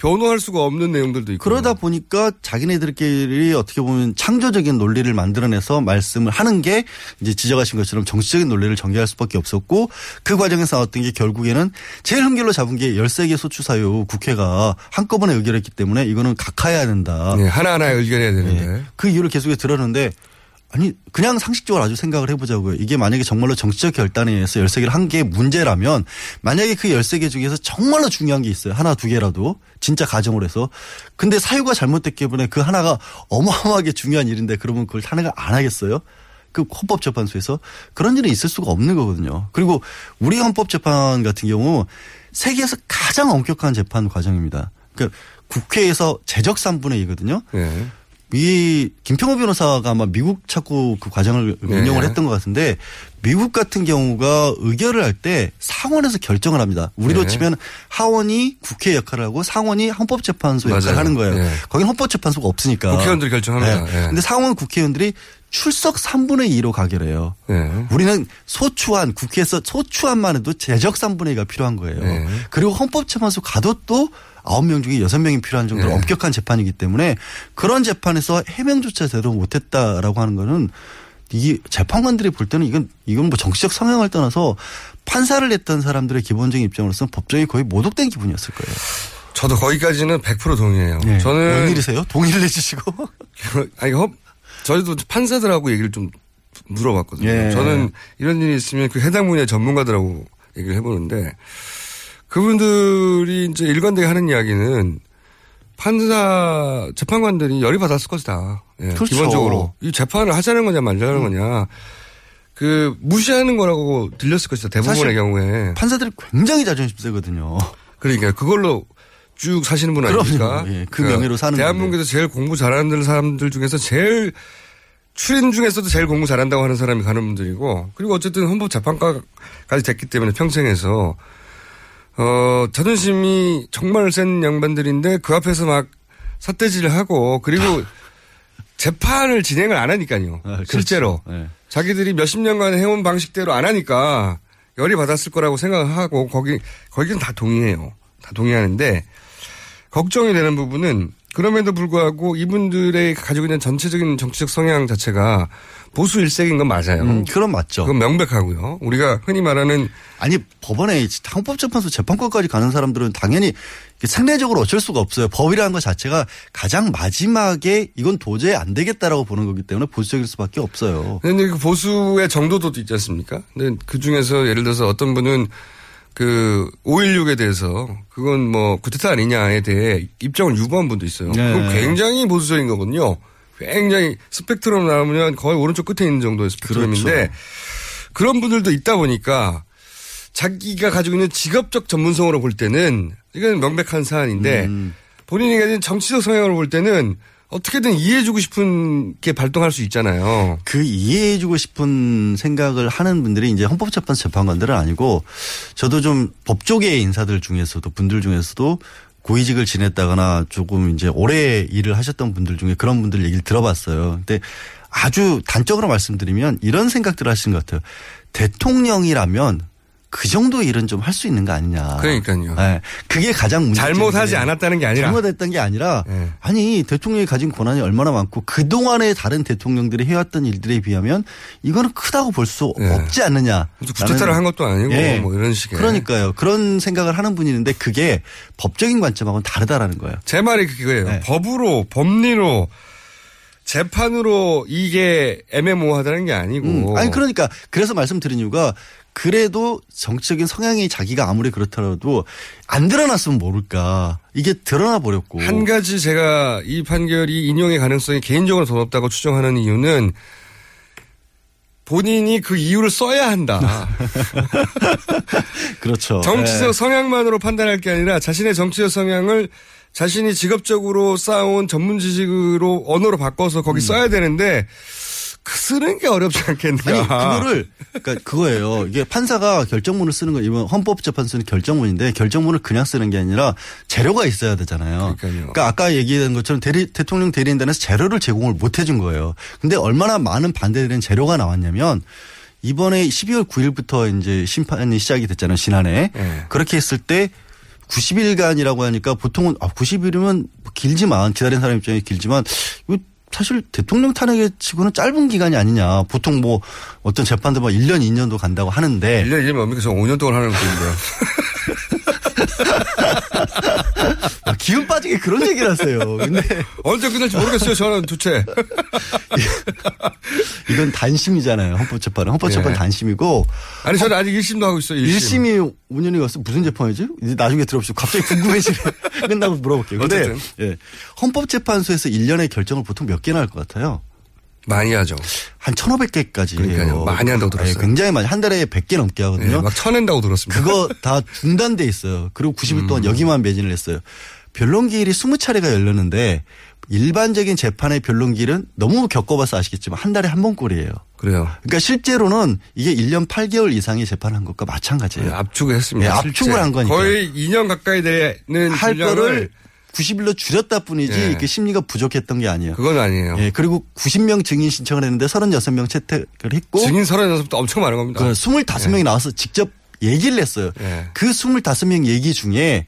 [SPEAKER 6] 변호할 수가 없는 내용들도 있고.
[SPEAKER 13] 그러다 보니까 자기네들끼리 어떻게 보면 창조적인 논리를 만들어내서 말씀을 하는 게 이제 지적하신 것처럼 정치적인 논리를 전개할 수밖에 없었고 그 과정에서 나왔던 게 결국에는 제일 흠결로 잡은 게 13개 소추 사유 국회가 한꺼번에 의결했기 때문에 이거는 각하해야 된다.
[SPEAKER 6] 네, 하나하나 의견해야 되는데.
[SPEAKER 13] 그 이유를 계속해서 들었는데 아니 그냥 상식적으로 아주 생각을 해보자고요. 이게 만약에 정말로 정치적 결단에 의해서 13개를 한 게 문제라면 만약에 그 13개 중에서 정말로 중요한 게 있어요. 하나 두 개라도 진짜 가정을 해서 근데 사유가 잘못됐기 때문에 그 하나가 어마어마하게 중요한 일인데 그러면 그걸 탄핵을 안 하겠어요? 그 헌법재판소에서 그런 일은 있을 수가 없는 거거든요. 그리고 우리 헌법재판 같은 경우 세계에서 가장 엄격한 재판 과정입니다. 그러니까 국회에서 제적 3분의 2거든요.
[SPEAKER 6] 네.
[SPEAKER 13] 이 김평호 변호사가 아마 미국 찾고 그 과정을
[SPEAKER 6] 네.
[SPEAKER 13] 운영을 했던 것 같은데 미국 같은 경우가 의결을 할 때 상원에서 결정을 합니다. 우리로
[SPEAKER 6] 네.
[SPEAKER 13] 치면 하원이 국회 역할을 하고 상원이 헌법재판소 역할을
[SPEAKER 6] 맞아요.
[SPEAKER 13] 하는 거예요.
[SPEAKER 6] 네.
[SPEAKER 13] 거긴 헌법재판소가 없으니까.
[SPEAKER 6] 국회의원들이 결정합니다.
[SPEAKER 13] 네.
[SPEAKER 6] 네.
[SPEAKER 13] 근데 상원 국회의원들이 출석 3분의 2로 가결해요.
[SPEAKER 6] 네.
[SPEAKER 13] 우리는 소추안 국회에서 소추안만 해도 제적 3분의 2가 필요한 거예요.
[SPEAKER 6] 네.
[SPEAKER 13] 그리고 헌법재판소 가도 또 9명 중에 6명이 필요한 정도로
[SPEAKER 6] 네.
[SPEAKER 13] 엄격한 재판이기 때문에 그런 재판에서 해명조차 제대로 못했다라고 하는 거는 이 재판관들이 볼 때는 이건 이건 뭐 정치적 성향을 떠나서 판사를 했던 사람들의 기본적인 입장으로서는 법정이 거의 모독된 기분이었을 거예요.
[SPEAKER 6] 저도 거기까지는 100% 동의해요.
[SPEAKER 13] 네.
[SPEAKER 6] 저는
[SPEAKER 13] 웬일이세요? 동의를 해주시고.
[SPEAKER 6] 아니 헌 저희도 판사들하고 얘기를 좀 물어봤거든요.
[SPEAKER 13] 예.
[SPEAKER 6] 저는 이런 일이 있으면 그 해당 분야 전문가들하고 얘기를 해보는데 그분들이 이제 일관되게 하는 이야기는 판사 재판관들이 열이 받았을 것이다. 예,
[SPEAKER 13] 그렇죠.
[SPEAKER 6] 기본적으로 이 재판을 하자는 거냐 말자는 거냐 그 무시하는 거라고 들렸을 것이다. 대부분의 경우에
[SPEAKER 13] 판사들이 굉장히 자존심 세거든요.
[SPEAKER 6] 그러니까 그걸로 쭉 사시는 분. 아닙니까?
[SPEAKER 13] 예, 그 명예로 사는
[SPEAKER 6] 대한민국에서 제일 공부 잘하는 사람들 중에서 제일 출인 중에서도 제일 공부 잘한다고 하는 사람이 가는 분들이고 그리고 어쨌든 헌법 재판관까지 됐기 때문에 평생에서 어 자존심이 정말 센 양반들인데 그 앞에서 막 삿대질을 하고 그리고 재판을 진행을 안 하니까요.
[SPEAKER 13] 그렇죠.
[SPEAKER 6] 실제로
[SPEAKER 13] 네.
[SPEAKER 6] 자기들이 몇십 년간 해온 방식대로 안 하니까 열이 받았을 거라고 생각하고 거기 거기는 다 동의해요. 다 동의하는데 걱정이 되는 부분은 그럼에도 불구하고 이분들의 가지고 있는 전체적인 정치적 성향 자체가 보수 일색인 건 맞아요.
[SPEAKER 13] 음, 그건 맞죠.
[SPEAKER 6] 그건 명백하고요. 우리가 흔히 말하는
[SPEAKER 13] 아니 법원에 헌법재판소 재판권까지 가는 사람들은 당연히 상례적으로 어쩔 수가 없어요. 법이라는 것 자체가 가장 마지막에 이건 도저히 안 되겠다라고 보는 거기 때문에 보수적일 수밖에 없어요.
[SPEAKER 6] 근데 그 보수의 정도도 있지 않습니까? 근데 그 중에서 예를 들어서 어떤 분은 그 5.16에 대해서 그건 뭐 구테타 아니냐에 대해 입장을 유보한 분도 있어요.
[SPEAKER 13] 네.
[SPEAKER 6] 그건 굉장히 보수적인 거거든요. 굉장히 스펙트럼 나오면 거의 오른쪽 끝에 있는 정도의 스펙트럼인데
[SPEAKER 13] 그렇죠.
[SPEAKER 6] 그런 분들도 있다 보니까 자기가 가지고 있는 직업적 전문성으로 볼 때는 이건 명백한 사안인데
[SPEAKER 13] 음.
[SPEAKER 6] 본인이 가진 정치적 성향으로 볼 때는 어떻게든 이해해주고 싶은 게 발동할 수 있잖아요.
[SPEAKER 13] 그 이해해주고 싶은 생각을 하는 분들이 이제 헌법재판소 재판관들은 아니고 저도 좀 법조계의 인사들 중에서도 분들 중에서도 고위직을 지냈다거나 조금 이제 오래 일을 하셨던 분들 중에 그런 분들 얘기를 들어봤어요. 근데 아주 단적으로 말씀드리면 이런 생각들을 하시는 것 같아요. 대통령이라면 그 정도 일은 좀 할 수 있는 거 아니냐.
[SPEAKER 6] 그러니까요.
[SPEAKER 13] 네. 그게 가장 문제.
[SPEAKER 6] 잘못하지 않았다는 게 아니라.
[SPEAKER 13] 잘못했던 게 아니라
[SPEAKER 6] 네.
[SPEAKER 13] 아니 대통령이 가진 권한이 얼마나 많고 그 동안에 다른 대통령들이 해왔던 일들에 비하면 이거는 크다고 볼수
[SPEAKER 6] 네.
[SPEAKER 13] 없지 않느냐.
[SPEAKER 6] 구태타를 한 것도 아니고 뭐 이런 식의.
[SPEAKER 13] 그러니까요. 그런 생각을 하는 분이 있는데 그게 법적인 관점하고는 다르다라는 거예요.
[SPEAKER 6] 제 말이 그거예요.
[SPEAKER 13] 네.
[SPEAKER 6] 법으로 법리로 재판으로 이게 애매모호하다는 게 아니고.
[SPEAKER 13] 음, 아니 그러니까 그래서 말씀드린 이유가 그래도 정치적인 성향이 자기가 아무리 그렇더라도 안 드러났으면 모를까 이게 드러나 버렸고
[SPEAKER 6] 한 가지 제가 이 판결이 인용의 가능성이 개인적으로 더 높다고 추정하는 이유는 본인이 그 이유를 써야 한다.
[SPEAKER 13] 그렇죠.
[SPEAKER 6] 정치적
[SPEAKER 13] 네.
[SPEAKER 6] 성향만으로 판단할 게 아니라 자신의 정치적 성향을 자신이 직업적으로 쌓아온 전문 지식으로 언어로 바꿔서 거기 써야 되는데 그 쓰는 게 어렵지 않겠냐.
[SPEAKER 13] 아니 그거를 그러니까 그거예요. 이게 판사가 결정문을 쓰는 거 이번 헌법재판소는 결정문인데 결정문을 그냥 쓰는 게 아니라 재료가 있어야 되잖아요.
[SPEAKER 6] 그러니까요.
[SPEAKER 13] 그러니까 아까 얘기한 것처럼 대리, 대통령 대리인단에서 재료를 제공을 못 해준 거예요. 근데 얼마나 많은 반대되는 재료가 나왔냐면 이번에 12월 9일부터 이제 심판이 시작이 됐잖아요. 지난해
[SPEAKER 6] 네.
[SPEAKER 13] 그렇게 했을 때 90일간이라고 하니까 보통은 아 90일이면 길지만 기다린 사람 입장에 길지만 이거 사실 대통령 탄핵에 치고는 짧은 기간이 아니냐. 보통 뭐 어떤 재판도 막 1년, 2년도 간다고 하는데
[SPEAKER 6] 1년, 2년 뭡니까? 저 5년 동안 하는 건데요.
[SPEAKER 13] 아, 기운 빠지게 그런 얘기를 하세요. 근데
[SPEAKER 6] 언제 끝날지 모르겠어요. 저는 두채.
[SPEAKER 13] 이건 단심이잖아요. 헌법재판은. 헌법재판
[SPEAKER 6] 예.
[SPEAKER 13] 단심이고
[SPEAKER 6] 아니 저는 아직 1심도 하고 있어요. 1심.
[SPEAKER 13] 1심 이 5년이 갔어. 무슨 재판이지? 이제 나중에 들어보시고 갑자기 궁금해지네. 끝나고 물어볼게요. 근데
[SPEAKER 6] 어쨌든.
[SPEAKER 13] 예. 헌법재판소에서 1년의 결정을 보통 몇 개나 할 것 같아요?
[SPEAKER 6] 많이 하죠.
[SPEAKER 13] 한 1,500개까지
[SPEAKER 6] 그러니까요. 많이 한다고 들었어요.
[SPEAKER 13] 예, 굉장히 많이. 한 달에 100개 넘게 하거든요.
[SPEAKER 6] 예, 막 쳐낸다고 들었습니다.
[SPEAKER 13] 그거 다 중단돼 있어요. 그리고 90일
[SPEAKER 6] 음.
[SPEAKER 13] 동안 여기만 매진을 했어요. 변론기일이 20차례가 열렸는데 일반적인 재판의 변론기일은 너무 겪어봐서 아시겠지만 한 달에 한 번꼴이에요.
[SPEAKER 6] 그래요.
[SPEAKER 13] 그러니까 실제로는 이게 1년 8개월 이상의 재판한 것과 마찬가지예요.
[SPEAKER 6] 네, 압축을 했습니다.
[SPEAKER 13] 예, 압축을. 한 거니까.
[SPEAKER 6] 거의 2년 가까이 되는
[SPEAKER 13] 할 거를 90일로 줄였다 뿐이지
[SPEAKER 6] 예.
[SPEAKER 13] 그 심리가 부족했던 게 아니에요.
[SPEAKER 6] 그건 아니에요.
[SPEAKER 13] 예, 그리고 90명 증인 신청을 했는데 36명 채택을 했고
[SPEAKER 6] 증인 36도 엄청 많은 겁니다.
[SPEAKER 13] 그 25명이 나와서 직접 얘기를 했어요.
[SPEAKER 6] 예.
[SPEAKER 13] 그 25명 얘기 중에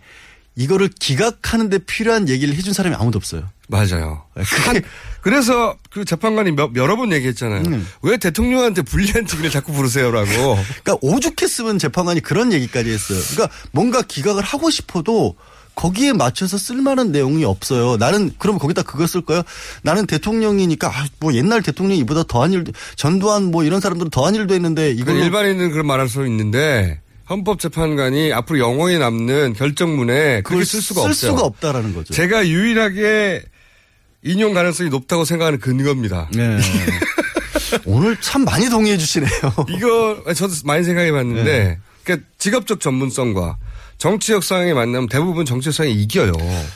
[SPEAKER 13] 이거를 기각하는데 필요한 얘기를 해준 사람이 아무도 없어요.
[SPEAKER 6] 맞아요.
[SPEAKER 13] 예,
[SPEAKER 6] 한- 그래서 그 재판관이 몇, 여러 번 얘기했잖아요.
[SPEAKER 13] 음.
[SPEAKER 6] 왜 대통령한테 불리한 증인을 자꾸 부르세요라고.
[SPEAKER 13] 그러니까 오죽했으면 재판관이 그런 얘기까지 했어요. 그러니까 뭔가 기각을 하고 싶어도 거기에 맞춰서 쓸만한 내용이 없어요. 나는 그럼 거기다 그거 쓸 거예요. 나는 대통령이니까 아, 뭐 옛날 대통령이 이보다 더한 일, 전두환 뭐 이런 사람들은 더한 일도 했는데 이거
[SPEAKER 6] 그 일반인은 그런 말할 수 있는데 헌법재판관이 앞으로 영원히 남는 결정문에 그렇게 쓸 수가
[SPEAKER 13] 쓸
[SPEAKER 6] 없어요.
[SPEAKER 13] 수가 없다라는 거죠.
[SPEAKER 6] 제가 유일하게 인용 가능성이 높다고 생각하는 근거입니다.
[SPEAKER 13] 네. 오늘 참 많이 동의해 주시네요.
[SPEAKER 6] 이거 저도 많이 생각해 봤는데
[SPEAKER 13] 네.
[SPEAKER 6] 그러니까 직업적 전문성과 정치적 성향이 만나면 대부분 정치적 성향이 이겨요.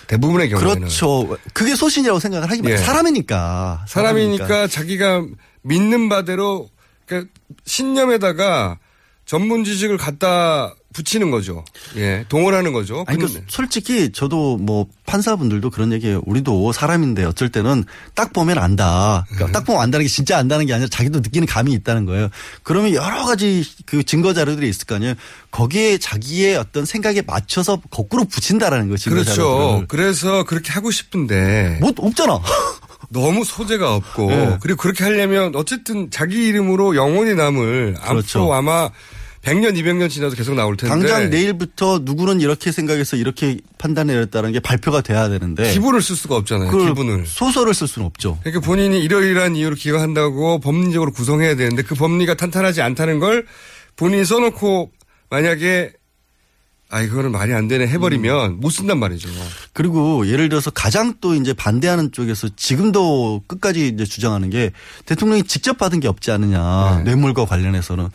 [SPEAKER 6] 대부분의 경우에는.
[SPEAKER 13] 그렇죠. 그게 소신이라고 생각을 하기만
[SPEAKER 6] 예.
[SPEAKER 13] 사람이니까.
[SPEAKER 6] 사람이니까 자기가 믿는 바대로 그러니까 신념에다가 전문 지식을 갖다 붙이는 거죠. 예, 동원하는 거죠.
[SPEAKER 13] 아니, 그
[SPEAKER 6] 근데
[SPEAKER 13] 솔직히 저도 뭐 판사분들도 그런 얘기해요. 우리도 사람인데 어쩔 때는 딱 보면 안다.
[SPEAKER 6] 네.
[SPEAKER 13] 그러니까 딱 보면 안다는 게 진짜 안다는 게 아니라 자기도 느끼는 감이 있다는 거예요. 그러면 여러 가지 그 증거 자료들이 있을 거 아니에요. 거기에 자기의 어떤 생각에 맞춰서 거꾸로 붙인다라는. 증거
[SPEAKER 6] 그렇죠.
[SPEAKER 13] 자료들을.
[SPEAKER 6] 그래서 그렇게 하고 싶은데
[SPEAKER 13] 뭐 없잖아.
[SPEAKER 6] 너무 소재가 없고
[SPEAKER 13] 네.
[SPEAKER 6] 그리고 그렇게 하려면 어쨌든 자기 이름으로 영원히 남을
[SPEAKER 13] 그렇죠.
[SPEAKER 6] 앞으로 아마 100년, 200년 지나도 계속 나올 텐데
[SPEAKER 13] 당장 내일부터 누구는 이렇게 생각해서 이렇게 판단을 내렸다는 게 발표가 돼야 되는데
[SPEAKER 6] 기분을 쓸 수가 없잖아요. 기분을.
[SPEAKER 13] 소설을 쓸 수는 없죠.
[SPEAKER 6] 그러니까 본인이 이러이러한 이유로 기각한다고 법리적으로 구성해야 되는데 그 법리가 탄탄하지 않다는 걸 본인이 써놓고 만약에 아 이거는 말이 안 되네 해버리면
[SPEAKER 13] 음.
[SPEAKER 6] 못 쓴단 말이죠.
[SPEAKER 13] 그리고 예를 들어서 가장 또 이제 반대하는 쪽에서 지금도 끝까지 이제 주장하는 게 대통령이 직접 받은 게 없지 않느냐
[SPEAKER 6] 네.
[SPEAKER 13] 뇌물과 관련해서는.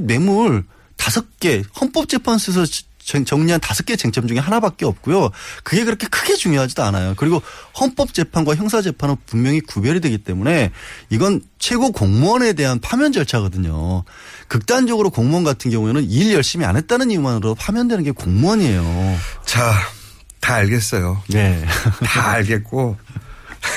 [SPEAKER 13] 근데 뇌물 다섯 개 헌법재판소에서 정- 정리한 다섯 개 쟁점 중에 하나밖에 없고요. 그게 그렇게 크게 중요하지도 않아요. 그리고 헌법재판과 형사재판은 분명히 구별이 되기 때문에 이건 최고 공무원에 대한 파면 절차거든요. 극단적으로 공무원 같은 경우에는 일 열심히 안 했다는 이유만으로 파면되는 게 공무원이에요.
[SPEAKER 6] 자 다 알겠어요.
[SPEAKER 13] 네.
[SPEAKER 6] 다 알겠고.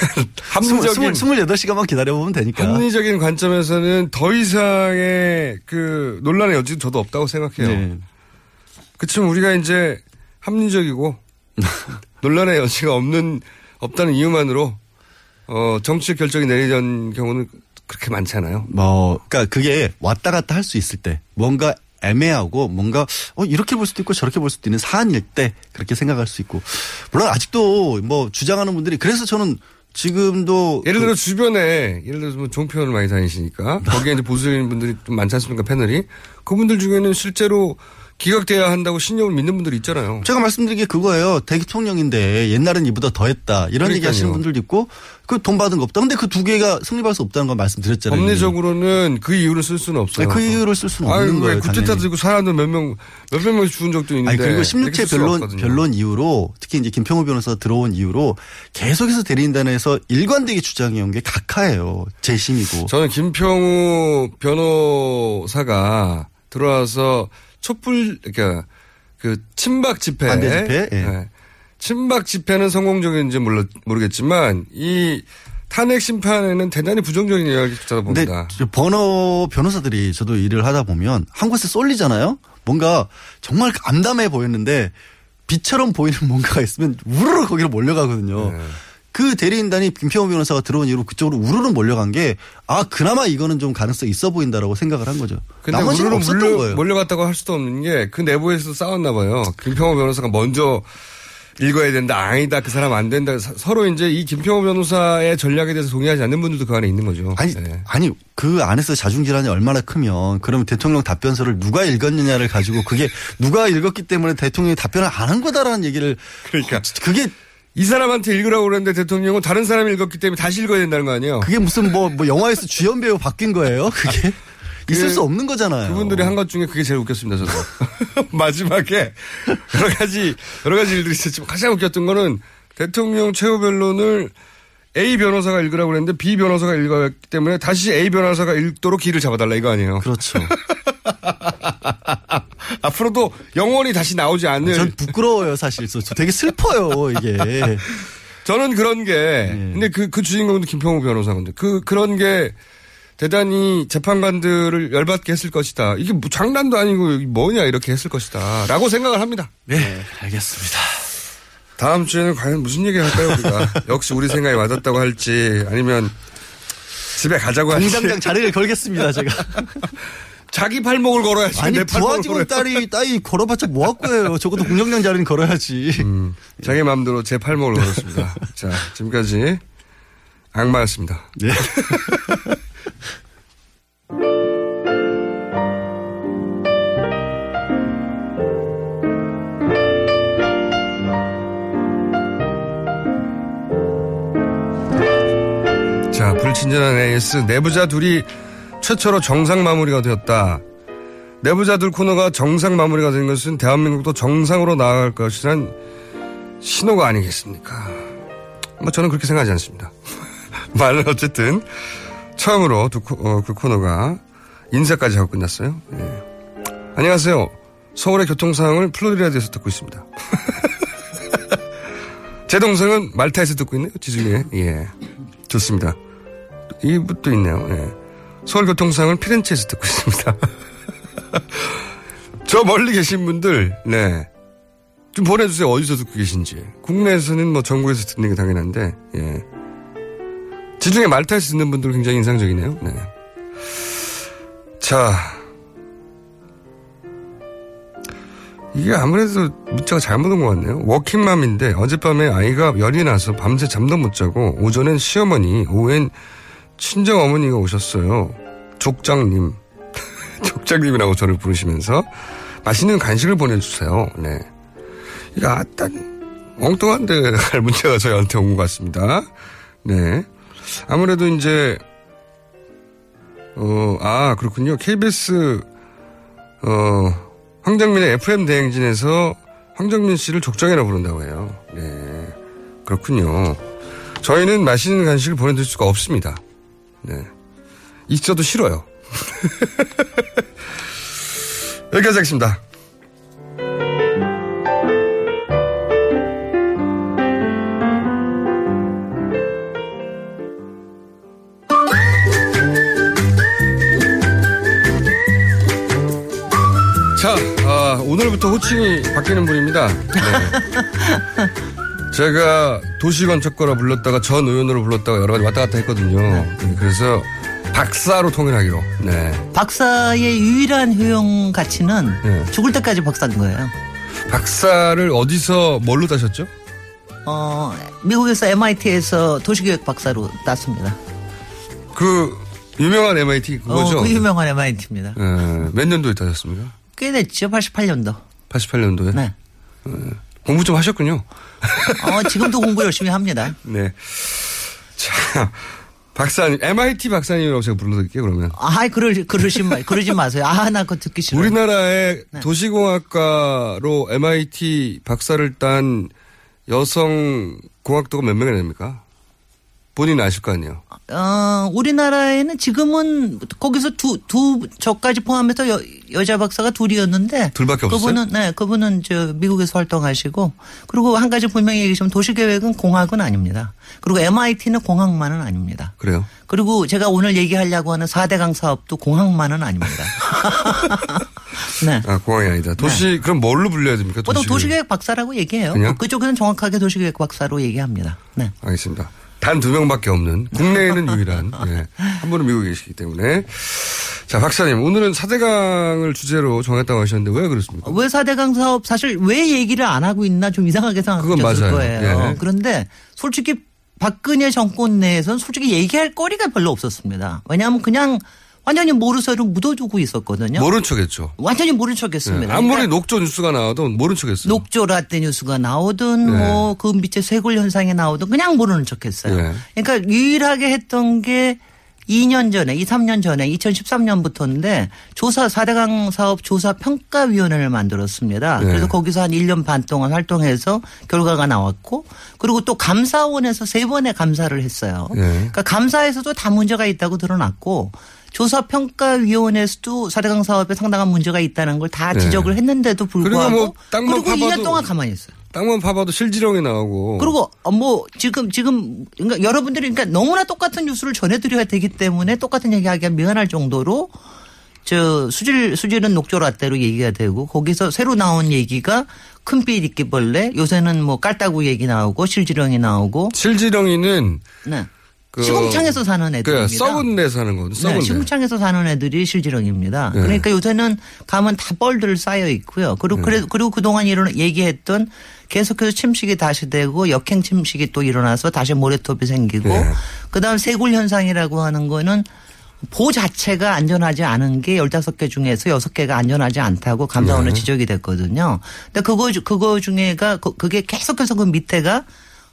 [SPEAKER 13] 합리적인 28시간만 기다려보면 되니까.
[SPEAKER 6] 합리적인 관점에서는 더 이상의 그 논란의 여지는 저도 없다고 생각해요.
[SPEAKER 13] 네.
[SPEAKER 6] 그치만 우리가 이제 합리적이고 논란의 여지가 없는 없다는 이유만으로 어 정치적 결정이 내리는 경우는 그렇게 많잖아요.
[SPEAKER 13] 뭐, 그러니까 그게 왔다 갔다 할 수 있을 때 뭔가 애매하고 뭔가 어 이렇게 볼 수도 있고 저렇게 볼 수도 있는 사안일 때 그렇게 생각할 수 있고 물론 아직도 뭐 주장하는 분들이 그래서 저는 지금도
[SPEAKER 6] 예를
[SPEAKER 13] 그-
[SPEAKER 6] 들어 주변에 예를 들어서 뭐 종편을 많이 다니시니까 거기에 이제 보수적인 분들이 좀 많지 않습니까 패널이? 그분들 중에는 실제로 기각돼야 한다고 신념을 믿는 분들이 있잖아요.
[SPEAKER 13] 제가 말씀드린 게 그거예요. 대통령인데 옛날엔 이보다 더 했다. 이런 얘기
[SPEAKER 6] 그러니까요.
[SPEAKER 13] 하시는 분들도 있고 그 돈 받은 거 없다. 근데 그 두 개가 성립할 수 없다는 건 말씀드렸잖아요.
[SPEAKER 6] 법리적으로는 그 이유를 쓸 수는 없어요.
[SPEAKER 13] 네, 그 이유를 쓸 수는
[SPEAKER 6] 아유,
[SPEAKER 13] 없는
[SPEAKER 6] 왜
[SPEAKER 13] 거예요.
[SPEAKER 6] 구태타. 들고 사람들 몇 명, 몇백 명씩 죽은 적도 있는데.
[SPEAKER 13] 아니 그리고
[SPEAKER 6] 이렇게 쓸
[SPEAKER 13] 16체
[SPEAKER 6] 수가
[SPEAKER 13] 변론
[SPEAKER 6] 없거든요.
[SPEAKER 13] 변론 이후로 특히 이제 김평호 변호사 들어온 이후로 계속해서 대리인단에서 일관되게 주장해온 게 각하예요. 재심이고.
[SPEAKER 6] 저는 김평우 변호사가 들어와서 촛불, 그러니까 그 친박 집회.
[SPEAKER 13] 반대 집회? 예.
[SPEAKER 6] 네. 친박 집회는 성공적인지 몰라, 모르겠지만 이 탄핵 심판에는 대단히 부정적인 이야기 를
[SPEAKER 13] 근데
[SPEAKER 6] 봅니다.
[SPEAKER 13] 번호 변호사들이 저도 일을 하다 보면 한 곳에 쏠리잖아요. 뭔가 정말 암담해 보였는데 빛처럼 보이는 뭔가가 있으면 우르르 거기로 몰려가거든요.
[SPEAKER 6] 네.
[SPEAKER 13] 그 대리인단이 김평호 변호사가 들어온 이후로 그쪽으로 우르르 몰려간 게 아 그나마 이거는 좀 가능성이 있어 보인다라고 생각을 한 거죠.
[SPEAKER 6] 근데
[SPEAKER 13] 나머지는
[SPEAKER 6] 우르르 몰려,
[SPEAKER 13] 거예요.
[SPEAKER 6] 몰려갔다고 할 수도 없는 게 그 내부에서 싸웠나 봐요. 김평호 변호사가 먼저 읽어야 된다. 아니다. 그 사람 안 된다. 서- 서로 이제 이 김평호 변호사의 전략에 대해서 동의하지 않는 분들도 그 안에 있는 거죠.
[SPEAKER 13] 아니,
[SPEAKER 6] 네.
[SPEAKER 13] 아니, 그 안에서 자중질환이 얼마나 크면, 그러면 대통령 답변서를 누가 읽었느냐를 가지고 그게 누가 읽었기 때문에 대통령이 답변을 안 한 거다라는 얘기를.
[SPEAKER 6] 그러니까.
[SPEAKER 13] 그게.
[SPEAKER 6] 이 사람한테 읽으라고 그랬는데 대통령은 다른 사람이 읽었기 때문에 다시 읽어야 된다는 거 아니에요?
[SPEAKER 13] 그게 무슨 뭐, 뭐 영화에서 주연 배우 바뀐 거예요? 그게? 있을
[SPEAKER 6] 그-
[SPEAKER 13] 수 없는 거잖아요.
[SPEAKER 6] 그분들이 한 것 중에 그게 제일 웃겼습니다, 저도. 마지막에 여러 가지, 여러 가지 일들이 있었지만 가장 웃겼던 거는 대통령 최후 변론을 A 변호사가 읽으라고 그랬는데 B 변호사가 읽었기 때문에 다시 A 변호사가 읽도록 길을 잡아달라 이거 아니에요.
[SPEAKER 13] 그렇죠.
[SPEAKER 6] 앞으로도 영원히 다시 나오지 않는.
[SPEAKER 13] 전 부끄러워요, 사실. 저 되게 슬퍼요, 이게.
[SPEAKER 6] 저는 그런 게,
[SPEAKER 13] 네.
[SPEAKER 6] 근데 그, 그 주인공도 김평우 변호사인데, 그, 그런 게 대단히 재판관들을 열받게 했을 것이다. 이게 뭐 장난도 아니고 뭐냐 이렇게 했을 것이다. 라고 생각을 합니다.
[SPEAKER 13] 네, 알겠습니다.
[SPEAKER 6] 다음 주에는 과연 무슨 얘기 할까요, 우리가? 역시 우리 생각이 맞았다고 할지, 아니면 집에 가자고 할지.
[SPEAKER 13] 공장장 자리를 걸겠습니다, 제가.
[SPEAKER 6] 자기 팔목을 걸어야지.
[SPEAKER 13] 아니,
[SPEAKER 6] 걸어야
[SPEAKER 13] 딸이, 딸이 걸어봤자 뭐 할 거예요. 적어도 공장장 자리는 걸어야지.
[SPEAKER 6] 음, 자기 마음대로 제 팔목을 걸었습니다. 자, 지금까지 악마였습니다.
[SPEAKER 13] 네.
[SPEAKER 6] 자, 불친절한 AS 내부자 둘이 최초로 정상 마무리가 되었다. 내부자들 코너가 정상 마무리가 된 것은 대한민국도 정상으로 나아갈 것이란 신호가 아니겠습니까? 뭐 저는 그렇게 생각하지 않습니다. 말은 어쨌든 처음으로 두 코, 어, 그 코너가 인사까지 하고 끝났어요. 예. 안녕하세요. 서울의 교통 상황을 플로리다에서 듣고 있습니다. 제 동생은 말타에서 듣고 있네요. 지중해. 예. 좋습니다. 이것도 있네요. 예. 서울 교통 상황을 피렌체에서 듣고 있습니다. 저 멀리 계신 분들, 네. 좀 보내주세요. 어디서 듣고 계신지. 국내에서는 뭐 전국에서 듣는 게 당연한데, 예. 지중해 말타에서 듣는 분들 굉장히 인상적이네요. 네. 자. 이게 아무래도 문자가 잘못 온 것 같네요. 워킹맘인데 어젯밤에 아이가 열이 나서 밤새 잠도 못 자고 오전엔 시어머니, 오후엔 친정 어머니가 오셨어요. 족장님. 족장님이라고 저를 부르시면서 맛있는 간식을 보내주세요. 네. 이거 아따 엉뚱한데 할 문자가 저희한테 온 것 같습니다. 네. 아무래도 이제 어, 아, 그렇군요. KBS, 어, 황정민의 FM 대행진에서 황정민 씨를 족장이라 부른다고 해요. 네. 그렇군요. 저희는 맛있는 간식을 보내드릴 수가 없습니다. 네. 있어도 싫어요. 여기까지 하겠습니다. 자, 아, 오늘부터 호칭이 바뀌는 분입니다. 네. 제가 도시건축가로 불렀다가 전 의원으로 불렀다가 여러 가지 왔다 갔다 했거든요. 네, 그래서 박사로 통일하기로. 네.
[SPEAKER 14] 박사의 유일한 효용 가치는
[SPEAKER 6] 네.
[SPEAKER 14] 죽을 때까지 박사인 거예요.
[SPEAKER 6] 박사를 어디서 뭘로 따셨죠?
[SPEAKER 14] 어, 미국에서 MIT에서 도시교육 박사로 땄습니다.
[SPEAKER 6] 그 유명한 MIT 그거죠?
[SPEAKER 14] 어, 그 유명한 MIT입니다.
[SPEAKER 6] 네, 몇 년도에 따셨습니까?
[SPEAKER 14] 꽤 됐죠, 88년도.
[SPEAKER 6] 88년도에?
[SPEAKER 14] 네.
[SPEAKER 6] 공부 좀 하셨군요.
[SPEAKER 14] 어, 지금도 공부 열심히 합니다.
[SPEAKER 6] 네. 자, 박사님, MIT 박사님이라고 제가 불러드릴게요, 그러면.
[SPEAKER 14] 아, 그러, 그러지 마, 그러지 마세요. 아, 나 그거 듣기 싫어요.
[SPEAKER 6] 우리나라의
[SPEAKER 14] 네.
[SPEAKER 6] 도시공학과로 MIT 박사를 딴 여성 공학도가 몇 명이나 됩니까? 본인 아실 거 아니에요?
[SPEAKER 14] 어, 우리나라에는 지금은 거기서 두, 두, 저까지 포함해서 여, 여자 박사가 둘이었는데.
[SPEAKER 6] 둘밖에 없었어요?
[SPEAKER 14] 그분은, 네, 그분은 저 미국에서 활동하시고. 그리고 한 가지 분명히 얘기하시면 도시계획은 공학은 아닙니다. 그리고 MIT는 공학만은 아닙니다.
[SPEAKER 6] 그래요?
[SPEAKER 14] 그리고 제가 오늘 얘기하려고 하는 4대강 사업도 공학만은 아닙니다. 네.
[SPEAKER 6] 아, 공학이 아니다. 도시, 그럼 뭘로 불려야 됩니까?
[SPEAKER 14] 보통
[SPEAKER 6] 도시계획.
[SPEAKER 14] 도시계획 박사라고 얘기해요.
[SPEAKER 6] 그냥?
[SPEAKER 14] 그쪽에는 정확하게 도시계획 박사로 얘기합니다. 네.
[SPEAKER 6] 알겠습니다. 단 두 명밖에 없는 국내에는 유일한 예, 한 분은 미국에 계시기 때문에 자 박사님 오늘은 사대강을 주제로 정했다고 하셨는데 왜 그렇습니까?
[SPEAKER 14] 왜 4대강 사업 사실 왜 얘기를 안 하고 있나 좀 이상하게 생각하셨을. 거예요.
[SPEAKER 6] 예.
[SPEAKER 14] 그런데 솔직히 박근혜 정권 내에서는 솔직히 얘기할 거리가 별로 없었습니다. 왜냐하면 그냥 완전히 모르쇠로 묻어두고 있었거든요.
[SPEAKER 6] 모른 척했죠.
[SPEAKER 14] 완전히 모른 척했습니다.
[SPEAKER 6] 예, 아무리
[SPEAKER 14] 그러니까
[SPEAKER 6] 녹조 뉴스가 나와도 모른 척했어요.
[SPEAKER 14] 녹조 라떼 뉴스가 나오든
[SPEAKER 6] 네.
[SPEAKER 14] 뭐그 밑에 쇄골 현상이 나오든 그냥 모르는 척했어요.
[SPEAKER 6] 네.
[SPEAKER 14] 그러니까 유일하게 했던 게 2년 전에, 2, 3년 전에 2013년부터인데 조사 4대강 사업 조사 평가위원회를 만들었습니다.
[SPEAKER 15] 네.
[SPEAKER 14] 그래서 거기서 한 1년 반 동안 활동해서 결과가 나왔고 그리고 또 감사원에서 세 번의 감사를 했어요.
[SPEAKER 6] 네.
[SPEAKER 14] 그러니까 감사에서도 다 문제가 있다고 드러났고 조사평가위원회에서도 4대강 사업에 상당한 문제가 있다는 걸다
[SPEAKER 6] 네.
[SPEAKER 14] 지적을 했는데도 불구하고
[SPEAKER 6] 그리고 뭐
[SPEAKER 14] 그리고 2년
[SPEAKER 6] 파봐도-
[SPEAKER 14] 동안 가만히 있어요.
[SPEAKER 6] 땅만 파봐도 실지령이 나오고.
[SPEAKER 14] 그리고 어, 뭐 지금 지금 그러니까 여러분들이 그러니까 너무나 똑같은 뉴스를 전해드려야 되기 때문에 똑같은 얘기하기가 미안할 정도로 저 수질 수질은 녹조라떼로 얘기가 되고 거기서 새로 나온 얘기가 큰빛 이끼벌레 요새는 뭐 깔따구 얘기 나오고 실지렁이 나오고
[SPEAKER 6] 실지렁이는
[SPEAKER 14] 네.
[SPEAKER 6] 그-
[SPEAKER 14] 시궁창에서 사는 애들입니다.
[SPEAKER 6] 그 썩은 데 사는 거거든. 썩은
[SPEAKER 14] 네,
[SPEAKER 6] 데.
[SPEAKER 14] 시궁창에서 사는 애들이 실지렁입니다.
[SPEAKER 6] 네.
[SPEAKER 14] 그러니까 요새는 가면 다 뻘들 쌓여 있고요. 그리고 그래, 그리고 그동안 일어 얘기했던 계속해서 침식이 다시 되고 역행 침식이 또 일어나서 다시 모래톱이 생기고
[SPEAKER 6] 네.
[SPEAKER 14] 그다음 세굴 현상이라고 하는 거는 보 자체가 안전하지 않은 게 15개 중에서 6개가 안전하지 않다고 감사원에
[SPEAKER 6] 네.
[SPEAKER 14] 지적이 됐거든요. 근데 그거 주- 그거 중에가 그- 그게 계속해서 그 밑에가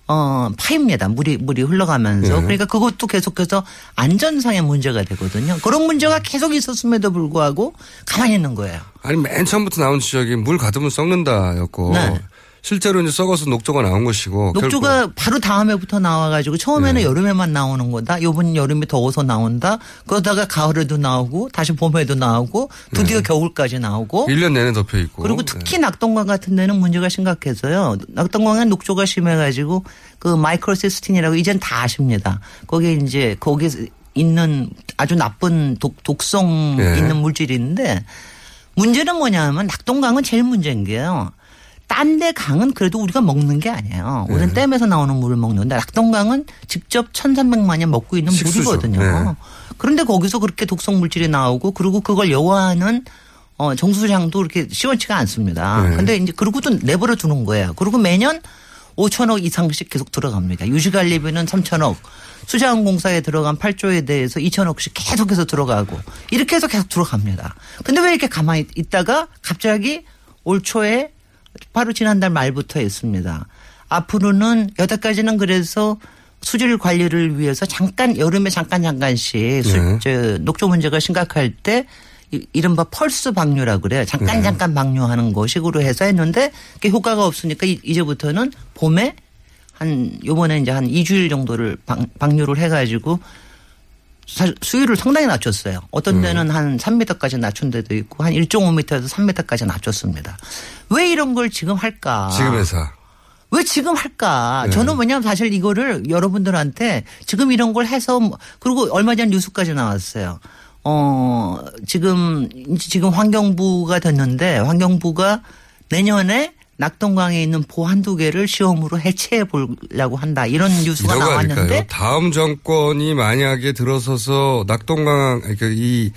[SPEAKER 14] 어, 파입니다. 물이, 물이 흘러가면서.
[SPEAKER 6] 네.
[SPEAKER 14] 그러니까 그것도 계속해서 안전상의 문제가 되거든요. 그런 문제가 계속 있었음에도 불구하고 가만히 있는 거예요.
[SPEAKER 6] 아니 맨 처음부터 나온 지적이 물 가두면 썩는다 였고
[SPEAKER 14] 네.
[SPEAKER 6] 실제로 이제 썩어서 녹조가 나온 것이고
[SPEAKER 14] 녹조가 바로 다음 해부터 나와가지고 처음에는
[SPEAKER 6] 네.
[SPEAKER 14] 여름에만 나오는 거다. 요번 여름이 더워서 나온다. 그러다가 가을에도 나오고 다시 봄에도 나오고 드디어 겨울까지 나오고
[SPEAKER 6] 1년 내내 덮여 있고.
[SPEAKER 14] 그리고 특히 낙동강 같은 데는 문제가 심각해서요. 낙동강에 녹조가 심해가지고 그 마이크로시스틴이라고 이젠 다 아십니다. 거기에 이제 거기 있는 아주 나쁜 독, 독성
[SPEAKER 6] 네.
[SPEAKER 14] 있는 물질인데 문제는 뭐냐면 낙동강은 제일 문제인 게요. 딴 데 강은 그래도 우리가 먹는 게 아니에요. 우리는
[SPEAKER 6] 네.
[SPEAKER 14] 댐에서 나오는 물을 먹는데 낙동강은 직접 1,300만 년 먹고 있는
[SPEAKER 6] 식수죠.
[SPEAKER 14] 물이거든요.
[SPEAKER 6] 네.
[SPEAKER 14] 그런데 거기서 그렇게 독성 물질이 나오고 그리고 그걸 여와하는 어, 정수장도 그렇게 시원치가 않습니다.
[SPEAKER 6] 네.
[SPEAKER 14] 근데 이제 그러고도 내버려 두는 거예요. 그리고 매년 5천억 이상씩 계속 들어갑니다. 유지관리비는 3천억, 수자원공사에 들어간 8조에 대해서 2천억씩 계속해서 들어가고 이렇게 해서 계속 들어갑니다. 근데 왜 이렇게 가만히 있다가 갑자기 올 초에 바로 지난달 말부터 했습니다. 앞으로는 여태까지는 그래서 수질 관리를 위해서 잠깐 여름에 잠깐 잠깐씩 수-
[SPEAKER 6] 네.
[SPEAKER 14] 저 녹조 문제가 심각할 때 이- 이른바 펄스 방류라 그래요. 잠깐
[SPEAKER 6] 네.
[SPEAKER 14] 잠깐 방류하는 거 식으로 해서 했는데 그게 효과가 없으니까 이- 이제부터는 봄에 한 요번에 이제 한 2주일 정도를 방, 방류를 해 가지고 사실 수위를 상당히 낮췄어요. 어떤 데는 한 3m까지 낮춘 데도 있고 한 1.5m에서 3m까지 낮췄습니다. 왜 이런 걸 지금 할까?
[SPEAKER 6] 지금 회사.
[SPEAKER 14] 왜 지금 할까?
[SPEAKER 6] 네.
[SPEAKER 14] 저는 왜냐하면 사실 이거를 여러분들한테 지금 이런 걸 해서 뭐- 그리고 얼마 전 뉴스까지 나왔어요. 어, 지금, 지금 환경부가 됐는데 환경부가 내년에 낙동강에 있는 보 한두 개를 시험으로 해체해 보려고 한다. 이런 뉴스가 나왔는데
[SPEAKER 6] 아닐까요? 다음 정권이 만약에 들어서서 낙동강 그러니까 이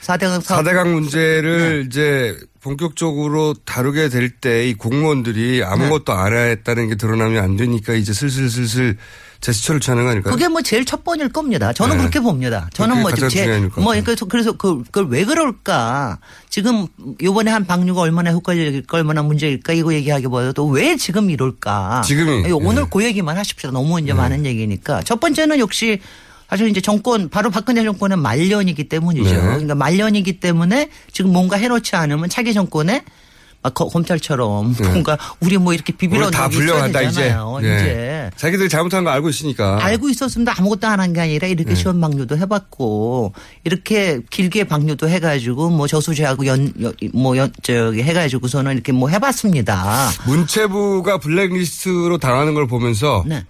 [SPEAKER 14] 사대강
[SPEAKER 6] 사대강 문제를
[SPEAKER 14] 네.
[SPEAKER 6] 이제 본격적으로 다루게 될 때 이 공무원들이 아무것도
[SPEAKER 14] 네.
[SPEAKER 6] 안 했다는 게 드러나면 안 되니까 이제 슬슬슬슬 제스처를 취하는 거 아닐까요?
[SPEAKER 14] 그게 뭐 제일 첫 번일 겁니다. 저는
[SPEAKER 6] 네.
[SPEAKER 14] 그렇게 봅니다. 저는 뭐 제, 뭐. 그래서 그래서 그, 그걸 왜 그럴까? 지금 요번에 한 방류가 얼마나 효과적일까, 얼마나 문제일까 이거 얘기하기보다도 왜 지금 이럴까?
[SPEAKER 6] 지금이,
[SPEAKER 14] 오늘
[SPEAKER 6] 예.
[SPEAKER 14] 그 얘기만 하십시오. 너무 이제 많은 얘기니까. 첫 번째는 역시 사실 이제 정권 바로 박근혜 정권의 말년이기 때문이죠.
[SPEAKER 6] 네.
[SPEAKER 14] 그러니까 말년이기 때문에 지금 뭔가 해놓지 않으면 차기 정권에 막 거- 검찰처럼
[SPEAKER 6] 네.
[SPEAKER 14] 뭔가 우리 뭐 이렇게 비비러
[SPEAKER 6] 오늘 다 불려간다 이제. 네.
[SPEAKER 14] 이제.
[SPEAKER 6] 자기들이 잘못한 거 알고 있으니까.
[SPEAKER 14] 알고 있었습니다. 아무것도 안 한 게 아니라 이렇게
[SPEAKER 6] 네.
[SPEAKER 14] 시험 방류도 해봤고 이렇게 길게 방류도 해가지고 뭐 저수지하고 연뭐연 저기 해가지고서는 이렇게 뭐 해봤습니다.
[SPEAKER 6] 문체부가 블랙리스트로 당하는 걸 보면서
[SPEAKER 14] 네.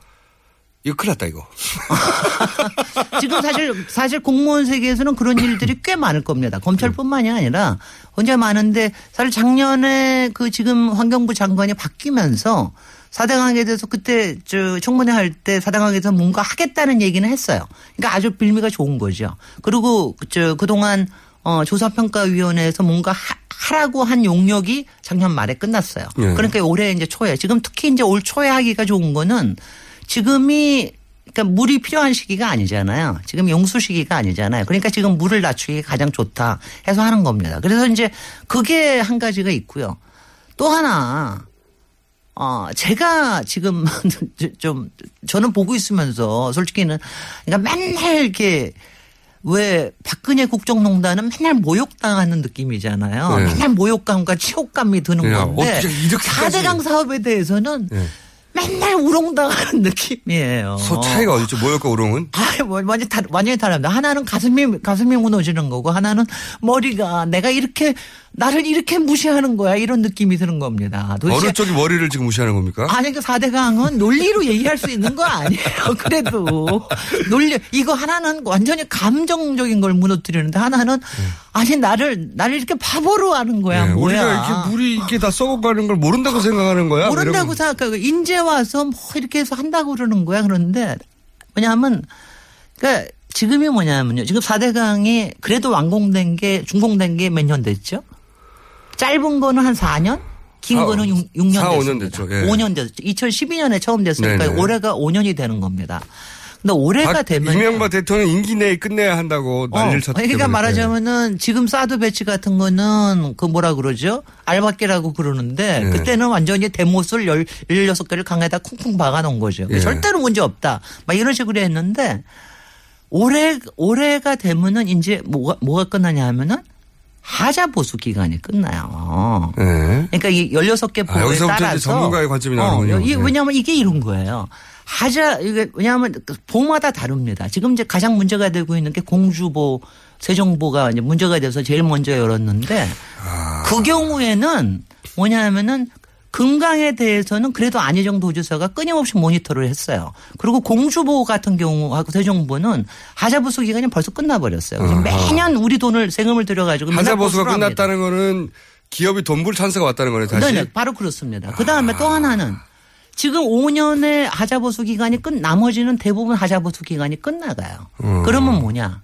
[SPEAKER 6] 이거 큰일 났다 이거.
[SPEAKER 14] 지금 사실 사실 공무원 세계에서는 그런 일들이 꽤 많을 겁니다. 검찰뿐만이 아니라 혼자 많은데 사실 작년에 그 지금 환경부 장관이 바뀌면서 사대강에 대해서 그때 저 청문회 할 때 사대강에서 뭔가 하겠다는 얘기는 했어요. 그러니까 아주 빌미가 좋은 거죠. 그리고 저 그동안 어 조사평가위원회에서 뭔가 하, 하라고 한 용역이 작년 말에 끝났어요.
[SPEAKER 6] 네.
[SPEAKER 14] 그러니까 올해 이제 초에 지금 특히 이제 올 초에 하기가 좋은 거는 지금이 그러니까 물이 필요한 시기가 아니잖아요. 지금 용수 시기가 아니잖아요. 그러니까 지금 물을 낮추기 가장 좋다 해서 하는 겁니다. 그래서 이제 그게 한 가지가 있고요. 또 하나 어, 제가 지금 좀 저는 보고 있으면서 솔직히는 그러니까 맨날 이렇게 왜 박근혜 국정농단은 맨날 모욕당하는 느낌이잖아요.
[SPEAKER 6] 네.
[SPEAKER 14] 맨날 모욕감과 치욕감이 드는
[SPEAKER 6] 네,
[SPEAKER 14] 건데
[SPEAKER 6] 어떻게 이렇게까지.
[SPEAKER 14] 4대강 사업에 대해서는
[SPEAKER 6] 네.
[SPEAKER 14] 맨날 우롱당하는 느낌이에요.
[SPEAKER 6] 서 차이가 어디 있죠? 모욕과 우롱은?
[SPEAKER 14] 아, 뭐, 완전 다, 완전히 다릅니다. 하나는 가슴이, 가슴이 무너지는 거고, 하나는 머리가 내가 이렇게, 나를 이렇게 무시하는 거야. 이런 느낌이 드는 겁니다. 도대체
[SPEAKER 6] 어느 쪽이 머리를 지금 무시하는 겁니까?
[SPEAKER 14] 아니, 그 4대 강은 논리로 얘기할 수 있는 거 아니에요. 그래도. 논리, 이거 하나는 완전히 감정적인 걸 무너뜨리는데 하나는 아니, 나를, 나를 이렇게 바보로 하는 거야.
[SPEAKER 6] 네,
[SPEAKER 14] 뭐야.
[SPEAKER 6] 우리가 이렇게 물이 이렇게 다 썩어가는 걸 모른다고 생각하는 거야?
[SPEAKER 14] 모른다고
[SPEAKER 6] 이러면
[SPEAKER 14] 생각하고 인제 와서 뭐 이렇게 해서 한다고 그러는 거야. 그런데 뭐냐면 그러니까 지금이 뭐냐면요. 지금 4대강이 그래도 완공된 게 준공된 게 몇 년 됐죠? 짧은 거는 한 4년? 긴
[SPEAKER 6] 사-
[SPEAKER 14] 거는 6, 년
[SPEAKER 6] 사,
[SPEAKER 14] 됐습니다.
[SPEAKER 6] 오년 됐죠. 예.
[SPEAKER 14] 5년 됐죠. 2012년에 처음 됐으니까
[SPEAKER 6] 네네.
[SPEAKER 14] 올해가 5년이 되는 겁니다. 근데 올해가
[SPEAKER 6] 박-
[SPEAKER 14] 되면
[SPEAKER 6] 이명박 대통령 임기 내에 끝내야 한다고 난리를 쳤기
[SPEAKER 14] 그러니까
[SPEAKER 6] 때문에.
[SPEAKER 14] 말하자면은 지금 사드 배치 같은 거는 그 뭐라 그러죠? 알박기라고 그러는데
[SPEAKER 6] 네.
[SPEAKER 14] 그때는 완전히 대못을 열, 16개를 강에다 쿵쿵 박아 놓은 거죠.
[SPEAKER 6] 예.
[SPEAKER 14] 절대로 문제 없다. 막 이런 식으로 했는데 올해, 올해가 되면은 이제 뭐가, 뭐가 끝나냐 하면은 하자 보수 기간이 끝나요.
[SPEAKER 6] 네.
[SPEAKER 14] 그러니까 이 16개
[SPEAKER 6] 아,
[SPEAKER 14] 보에
[SPEAKER 6] 여기서부터 이제
[SPEAKER 14] 따라서
[SPEAKER 6] 전문가의 관점이 나오는군요.
[SPEAKER 14] 어, 이-
[SPEAKER 6] 네.
[SPEAKER 14] 왜냐하면 이게 이런 거예요. 하자 이게 왜냐하면 그 보마다 다릅니다. 지금 이제 가장 문제가 되고 있는 게 공주보 세종보가 이제 문제가 돼서 제일 먼저 열었는데
[SPEAKER 6] 아.
[SPEAKER 14] 그 경우에는 뭐냐면은 금강에 대해서는 그래도 안희정 도지사가 끊임없이 모니터를 했어요. 그리고 공주보 같은 경우하고 세종보는 하자보수 기간이 벌써 끝나버렸어요. 그래서
[SPEAKER 6] 아하.
[SPEAKER 14] 매년 우리 돈을 세금을 들여가지고
[SPEAKER 6] 하자보수가
[SPEAKER 14] 보수를 합니다.
[SPEAKER 6] 끝났다는 거는 기업이 돈 벌 찬스가 왔다는 거네 다시.
[SPEAKER 14] 네, 네, 바로 그렇습니다. 그 다음에 또 하나는 지금 5년의 하자보수 기간이 끝, 나머지는 대부분 하자보수 기간이 끝나가요.
[SPEAKER 6] 음.
[SPEAKER 14] 그러면 뭐냐?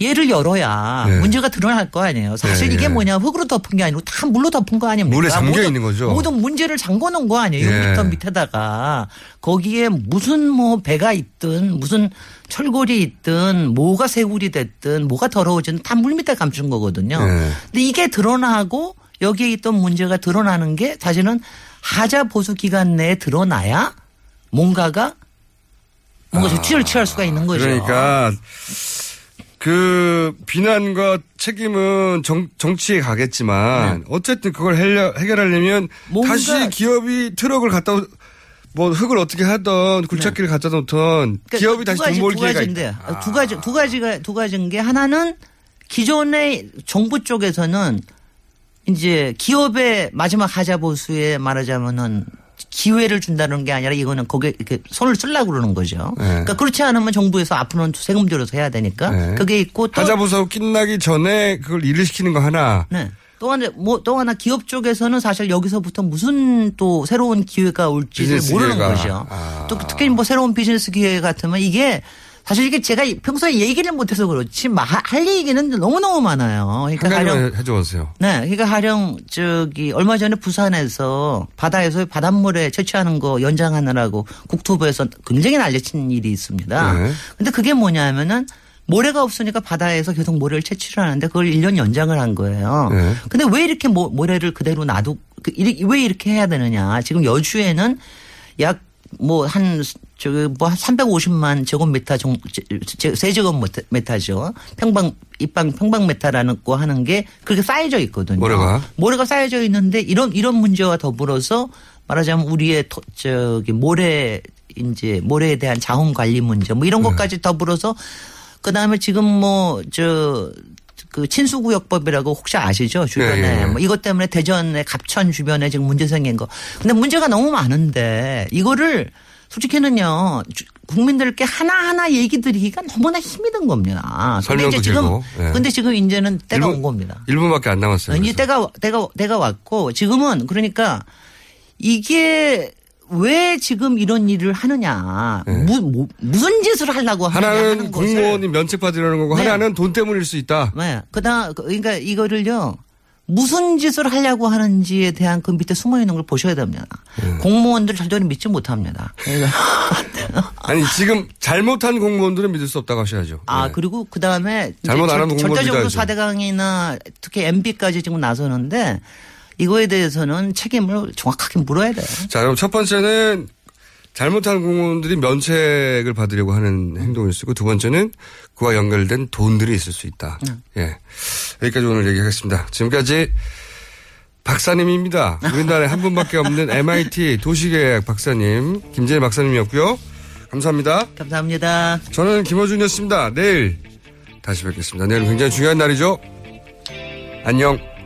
[SPEAKER 14] 얘를 열어야
[SPEAKER 6] 네.
[SPEAKER 14] 문제가 드러날 거 아니에요. 사실
[SPEAKER 6] 네,
[SPEAKER 14] 이게
[SPEAKER 6] 네.
[SPEAKER 14] 뭐냐 흙으로 덮은 게 아니고 다 물로 덮은 거 아닙니까?
[SPEAKER 6] 물에 잠겨
[SPEAKER 14] 모든-
[SPEAKER 6] 있는 거죠.
[SPEAKER 14] 모든 문제를 잠궈 놓은 거 아니에요.
[SPEAKER 6] 예.
[SPEAKER 14] 6m 밑에다가 거기에 무슨 뭐 배가 있든 무슨 철골이 있든 뭐가 새굴이 됐든 뭐가 더러워지든 다 물 밑에 감춘 거거든요.
[SPEAKER 6] 네.
[SPEAKER 14] 근데 이게 드러나고 여기에 있던 문제가 드러나는 게 사실은 하자 보수 기간 내에 드러나야 뭔가가 뭔가 조치를 취할 수가 있는 거죠.
[SPEAKER 6] 그러니까 그 비난과 책임은 정, 정치에 가겠지만 어쨌든 그걸 해려, 해결하려면
[SPEAKER 14] 네.
[SPEAKER 6] 다시 기업이 트럭을 갖다 오- 뭐 흙을 어떻게 하던 굴착기를 갖다 놓던
[SPEAKER 14] 그러니까
[SPEAKER 6] 기업이
[SPEAKER 14] 두
[SPEAKER 6] 다시
[SPEAKER 14] 가지, 돈벌두
[SPEAKER 6] 기회가 있다. 아.
[SPEAKER 14] 두 가지 두 가지가 두 가지인 게 하나는 기존의 정부 쪽에서는 이제 기업의 마지막 하자 보수에 말하자면은 기회를 준다는 게 아니라 이거는 거기에 이렇게 손을 쓰려고 그러는 거죠.
[SPEAKER 6] 네.
[SPEAKER 14] 그러니까 그렇지 않으면 정부에서 앞으로는 세금 들여서 해야 되니까
[SPEAKER 6] 네.
[SPEAKER 14] 그게 있고 또
[SPEAKER 6] 하자부서 끝나기 전에 그걸 일을 시키는 거 하나.
[SPEAKER 14] 네. 또 하나 뭐또 하나 기업 쪽에서는 사실 여기서부터 무슨 또 새로운 기회가 올지를 모르는
[SPEAKER 6] 기회가.
[SPEAKER 14] 거죠.
[SPEAKER 6] 아.
[SPEAKER 14] 또 특히 뭐 새로운 비즈니스 기회 같으면 이게 사실 이게 제가 평소에 얘기를 못해서 그렇지 마- 할 얘기는 너무 너무 많아요.
[SPEAKER 6] 한
[SPEAKER 14] 그러니까 가령
[SPEAKER 6] 가지만 해줘 보세요.
[SPEAKER 14] 네, 그러니까 가령 저기 얼마 전에 부산에서 바다에서 바닷물에 채취하는 거 연장하느라고 국토부에서 굉장히 난리친 일이 있습니다.
[SPEAKER 6] 네.
[SPEAKER 14] 근데 그게 뭐냐면은 모래가 없으니까 바다에서 계속 모래를 채취를 하는데 그걸 1년 연장을 한 거예요.
[SPEAKER 6] 네.
[SPEAKER 14] 근데 왜 이렇게 모, 모래를 그대로 놔두 그왜 이렇게 해야 되느냐? 지금 여주에는 약 뭐한 저기 뭐 한 350만 제곱미터 정 제- 세제곱미터죠. 평방 입방 평방미터라는 거 하는 게 그렇게 쌓여져 있거든요.
[SPEAKER 6] 모래가?
[SPEAKER 14] 모래가 쌓여져 있는데 이런 이런 문제와 더불어서 말하자면 우리의 토, 저기 모래 이제 모래에 대한 자원 관리 문제 뭐
[SPEAKER 6] 네.
[SPEAKER 14] 이런 것까지 더불어서 그다음에 지금 뭐저 그 친수구역법이라고 혹시 아시죠 주변에
[SPEAKER 6] 예, 예.
[SPEAKER 14] 뭐 이것 때문에 대전의 갑천 주변에 지금 문제 생긴 거 근데 문제가 너무 많은데 이거를 솔직히는요 주- 국민들께 하나하나 얘기 드리기가 너무나 힘이 든 겁니다.
[SPEAKER 6] 설명도
[SPEAKER 14] 지금
[SPEAKER 6] 길고, 예.
[SPEAKER 14] 근데 지금 이제는 때가
[SPEAKER 6] 일본-
[SPEAKER 14] 온 겁니다.
[SPEAKER 6] 1분밖에 안 남았어요.
[SPEAKER 14] 이제 때가 때가 때가 왔고 지금은 그러니까 이게 왜 지금 이런 일을 하느냐 무, 무, 무슨 짓을 하려고 하느냐
[SPEAKER 6] 하나는 공무원이 면책 받으려는 거고
[SPEAKER 14] 네.
[SPEAKER 6] 하나는 돈 때문일 수 있다.
[SPEAKER 14] 네. 그다음 그러니까 이거를요. 무슨 짓을 하려고 하는지에 대한 그 밑에 숨어 있는 걸 보셔야 됩니다.
[SPEAKER 6] 네.
[SPEAKER 14] 공무원들 절대로 믿지 못합니다.
[SPEAKER 6] 아니 지금 잘못한 공무원들은 믿을 수 없다고 하셔야죠.
[SPEAKER 14] 아 그리고 그 다음에
[SPEAKER 6] 잘못 안 하면 공무원
[SPEAKER 14] 절대적으로. 사대강이나 특히 MB까지 지금 나서는데 이거에 대해서는 책임을 정확하게 물어야 돼요.
[SPEAKER 6] 자, 그럼 첫 번째는 잘못한 공무원들이 면책을 받으려고 하는 행동일 수 있고 두 번째는 그와 연결된 돈들이 있을 수 있다. 예. 여기까지 오늘 얘기하겠습니다. 지금까지 박사님입니다. 우리나라에 한 분밖에 없는 MIT 도시계약 박사님, 김재일 박사님이었고요. 감사합니다.
[SPEAKER 14] 감사합니다.
[SPEAKER 6] 저는 김호준이었습니다. 내일 다시 뵙겠습니다. 내일 굉장히 중요한 날이죠. 안녕.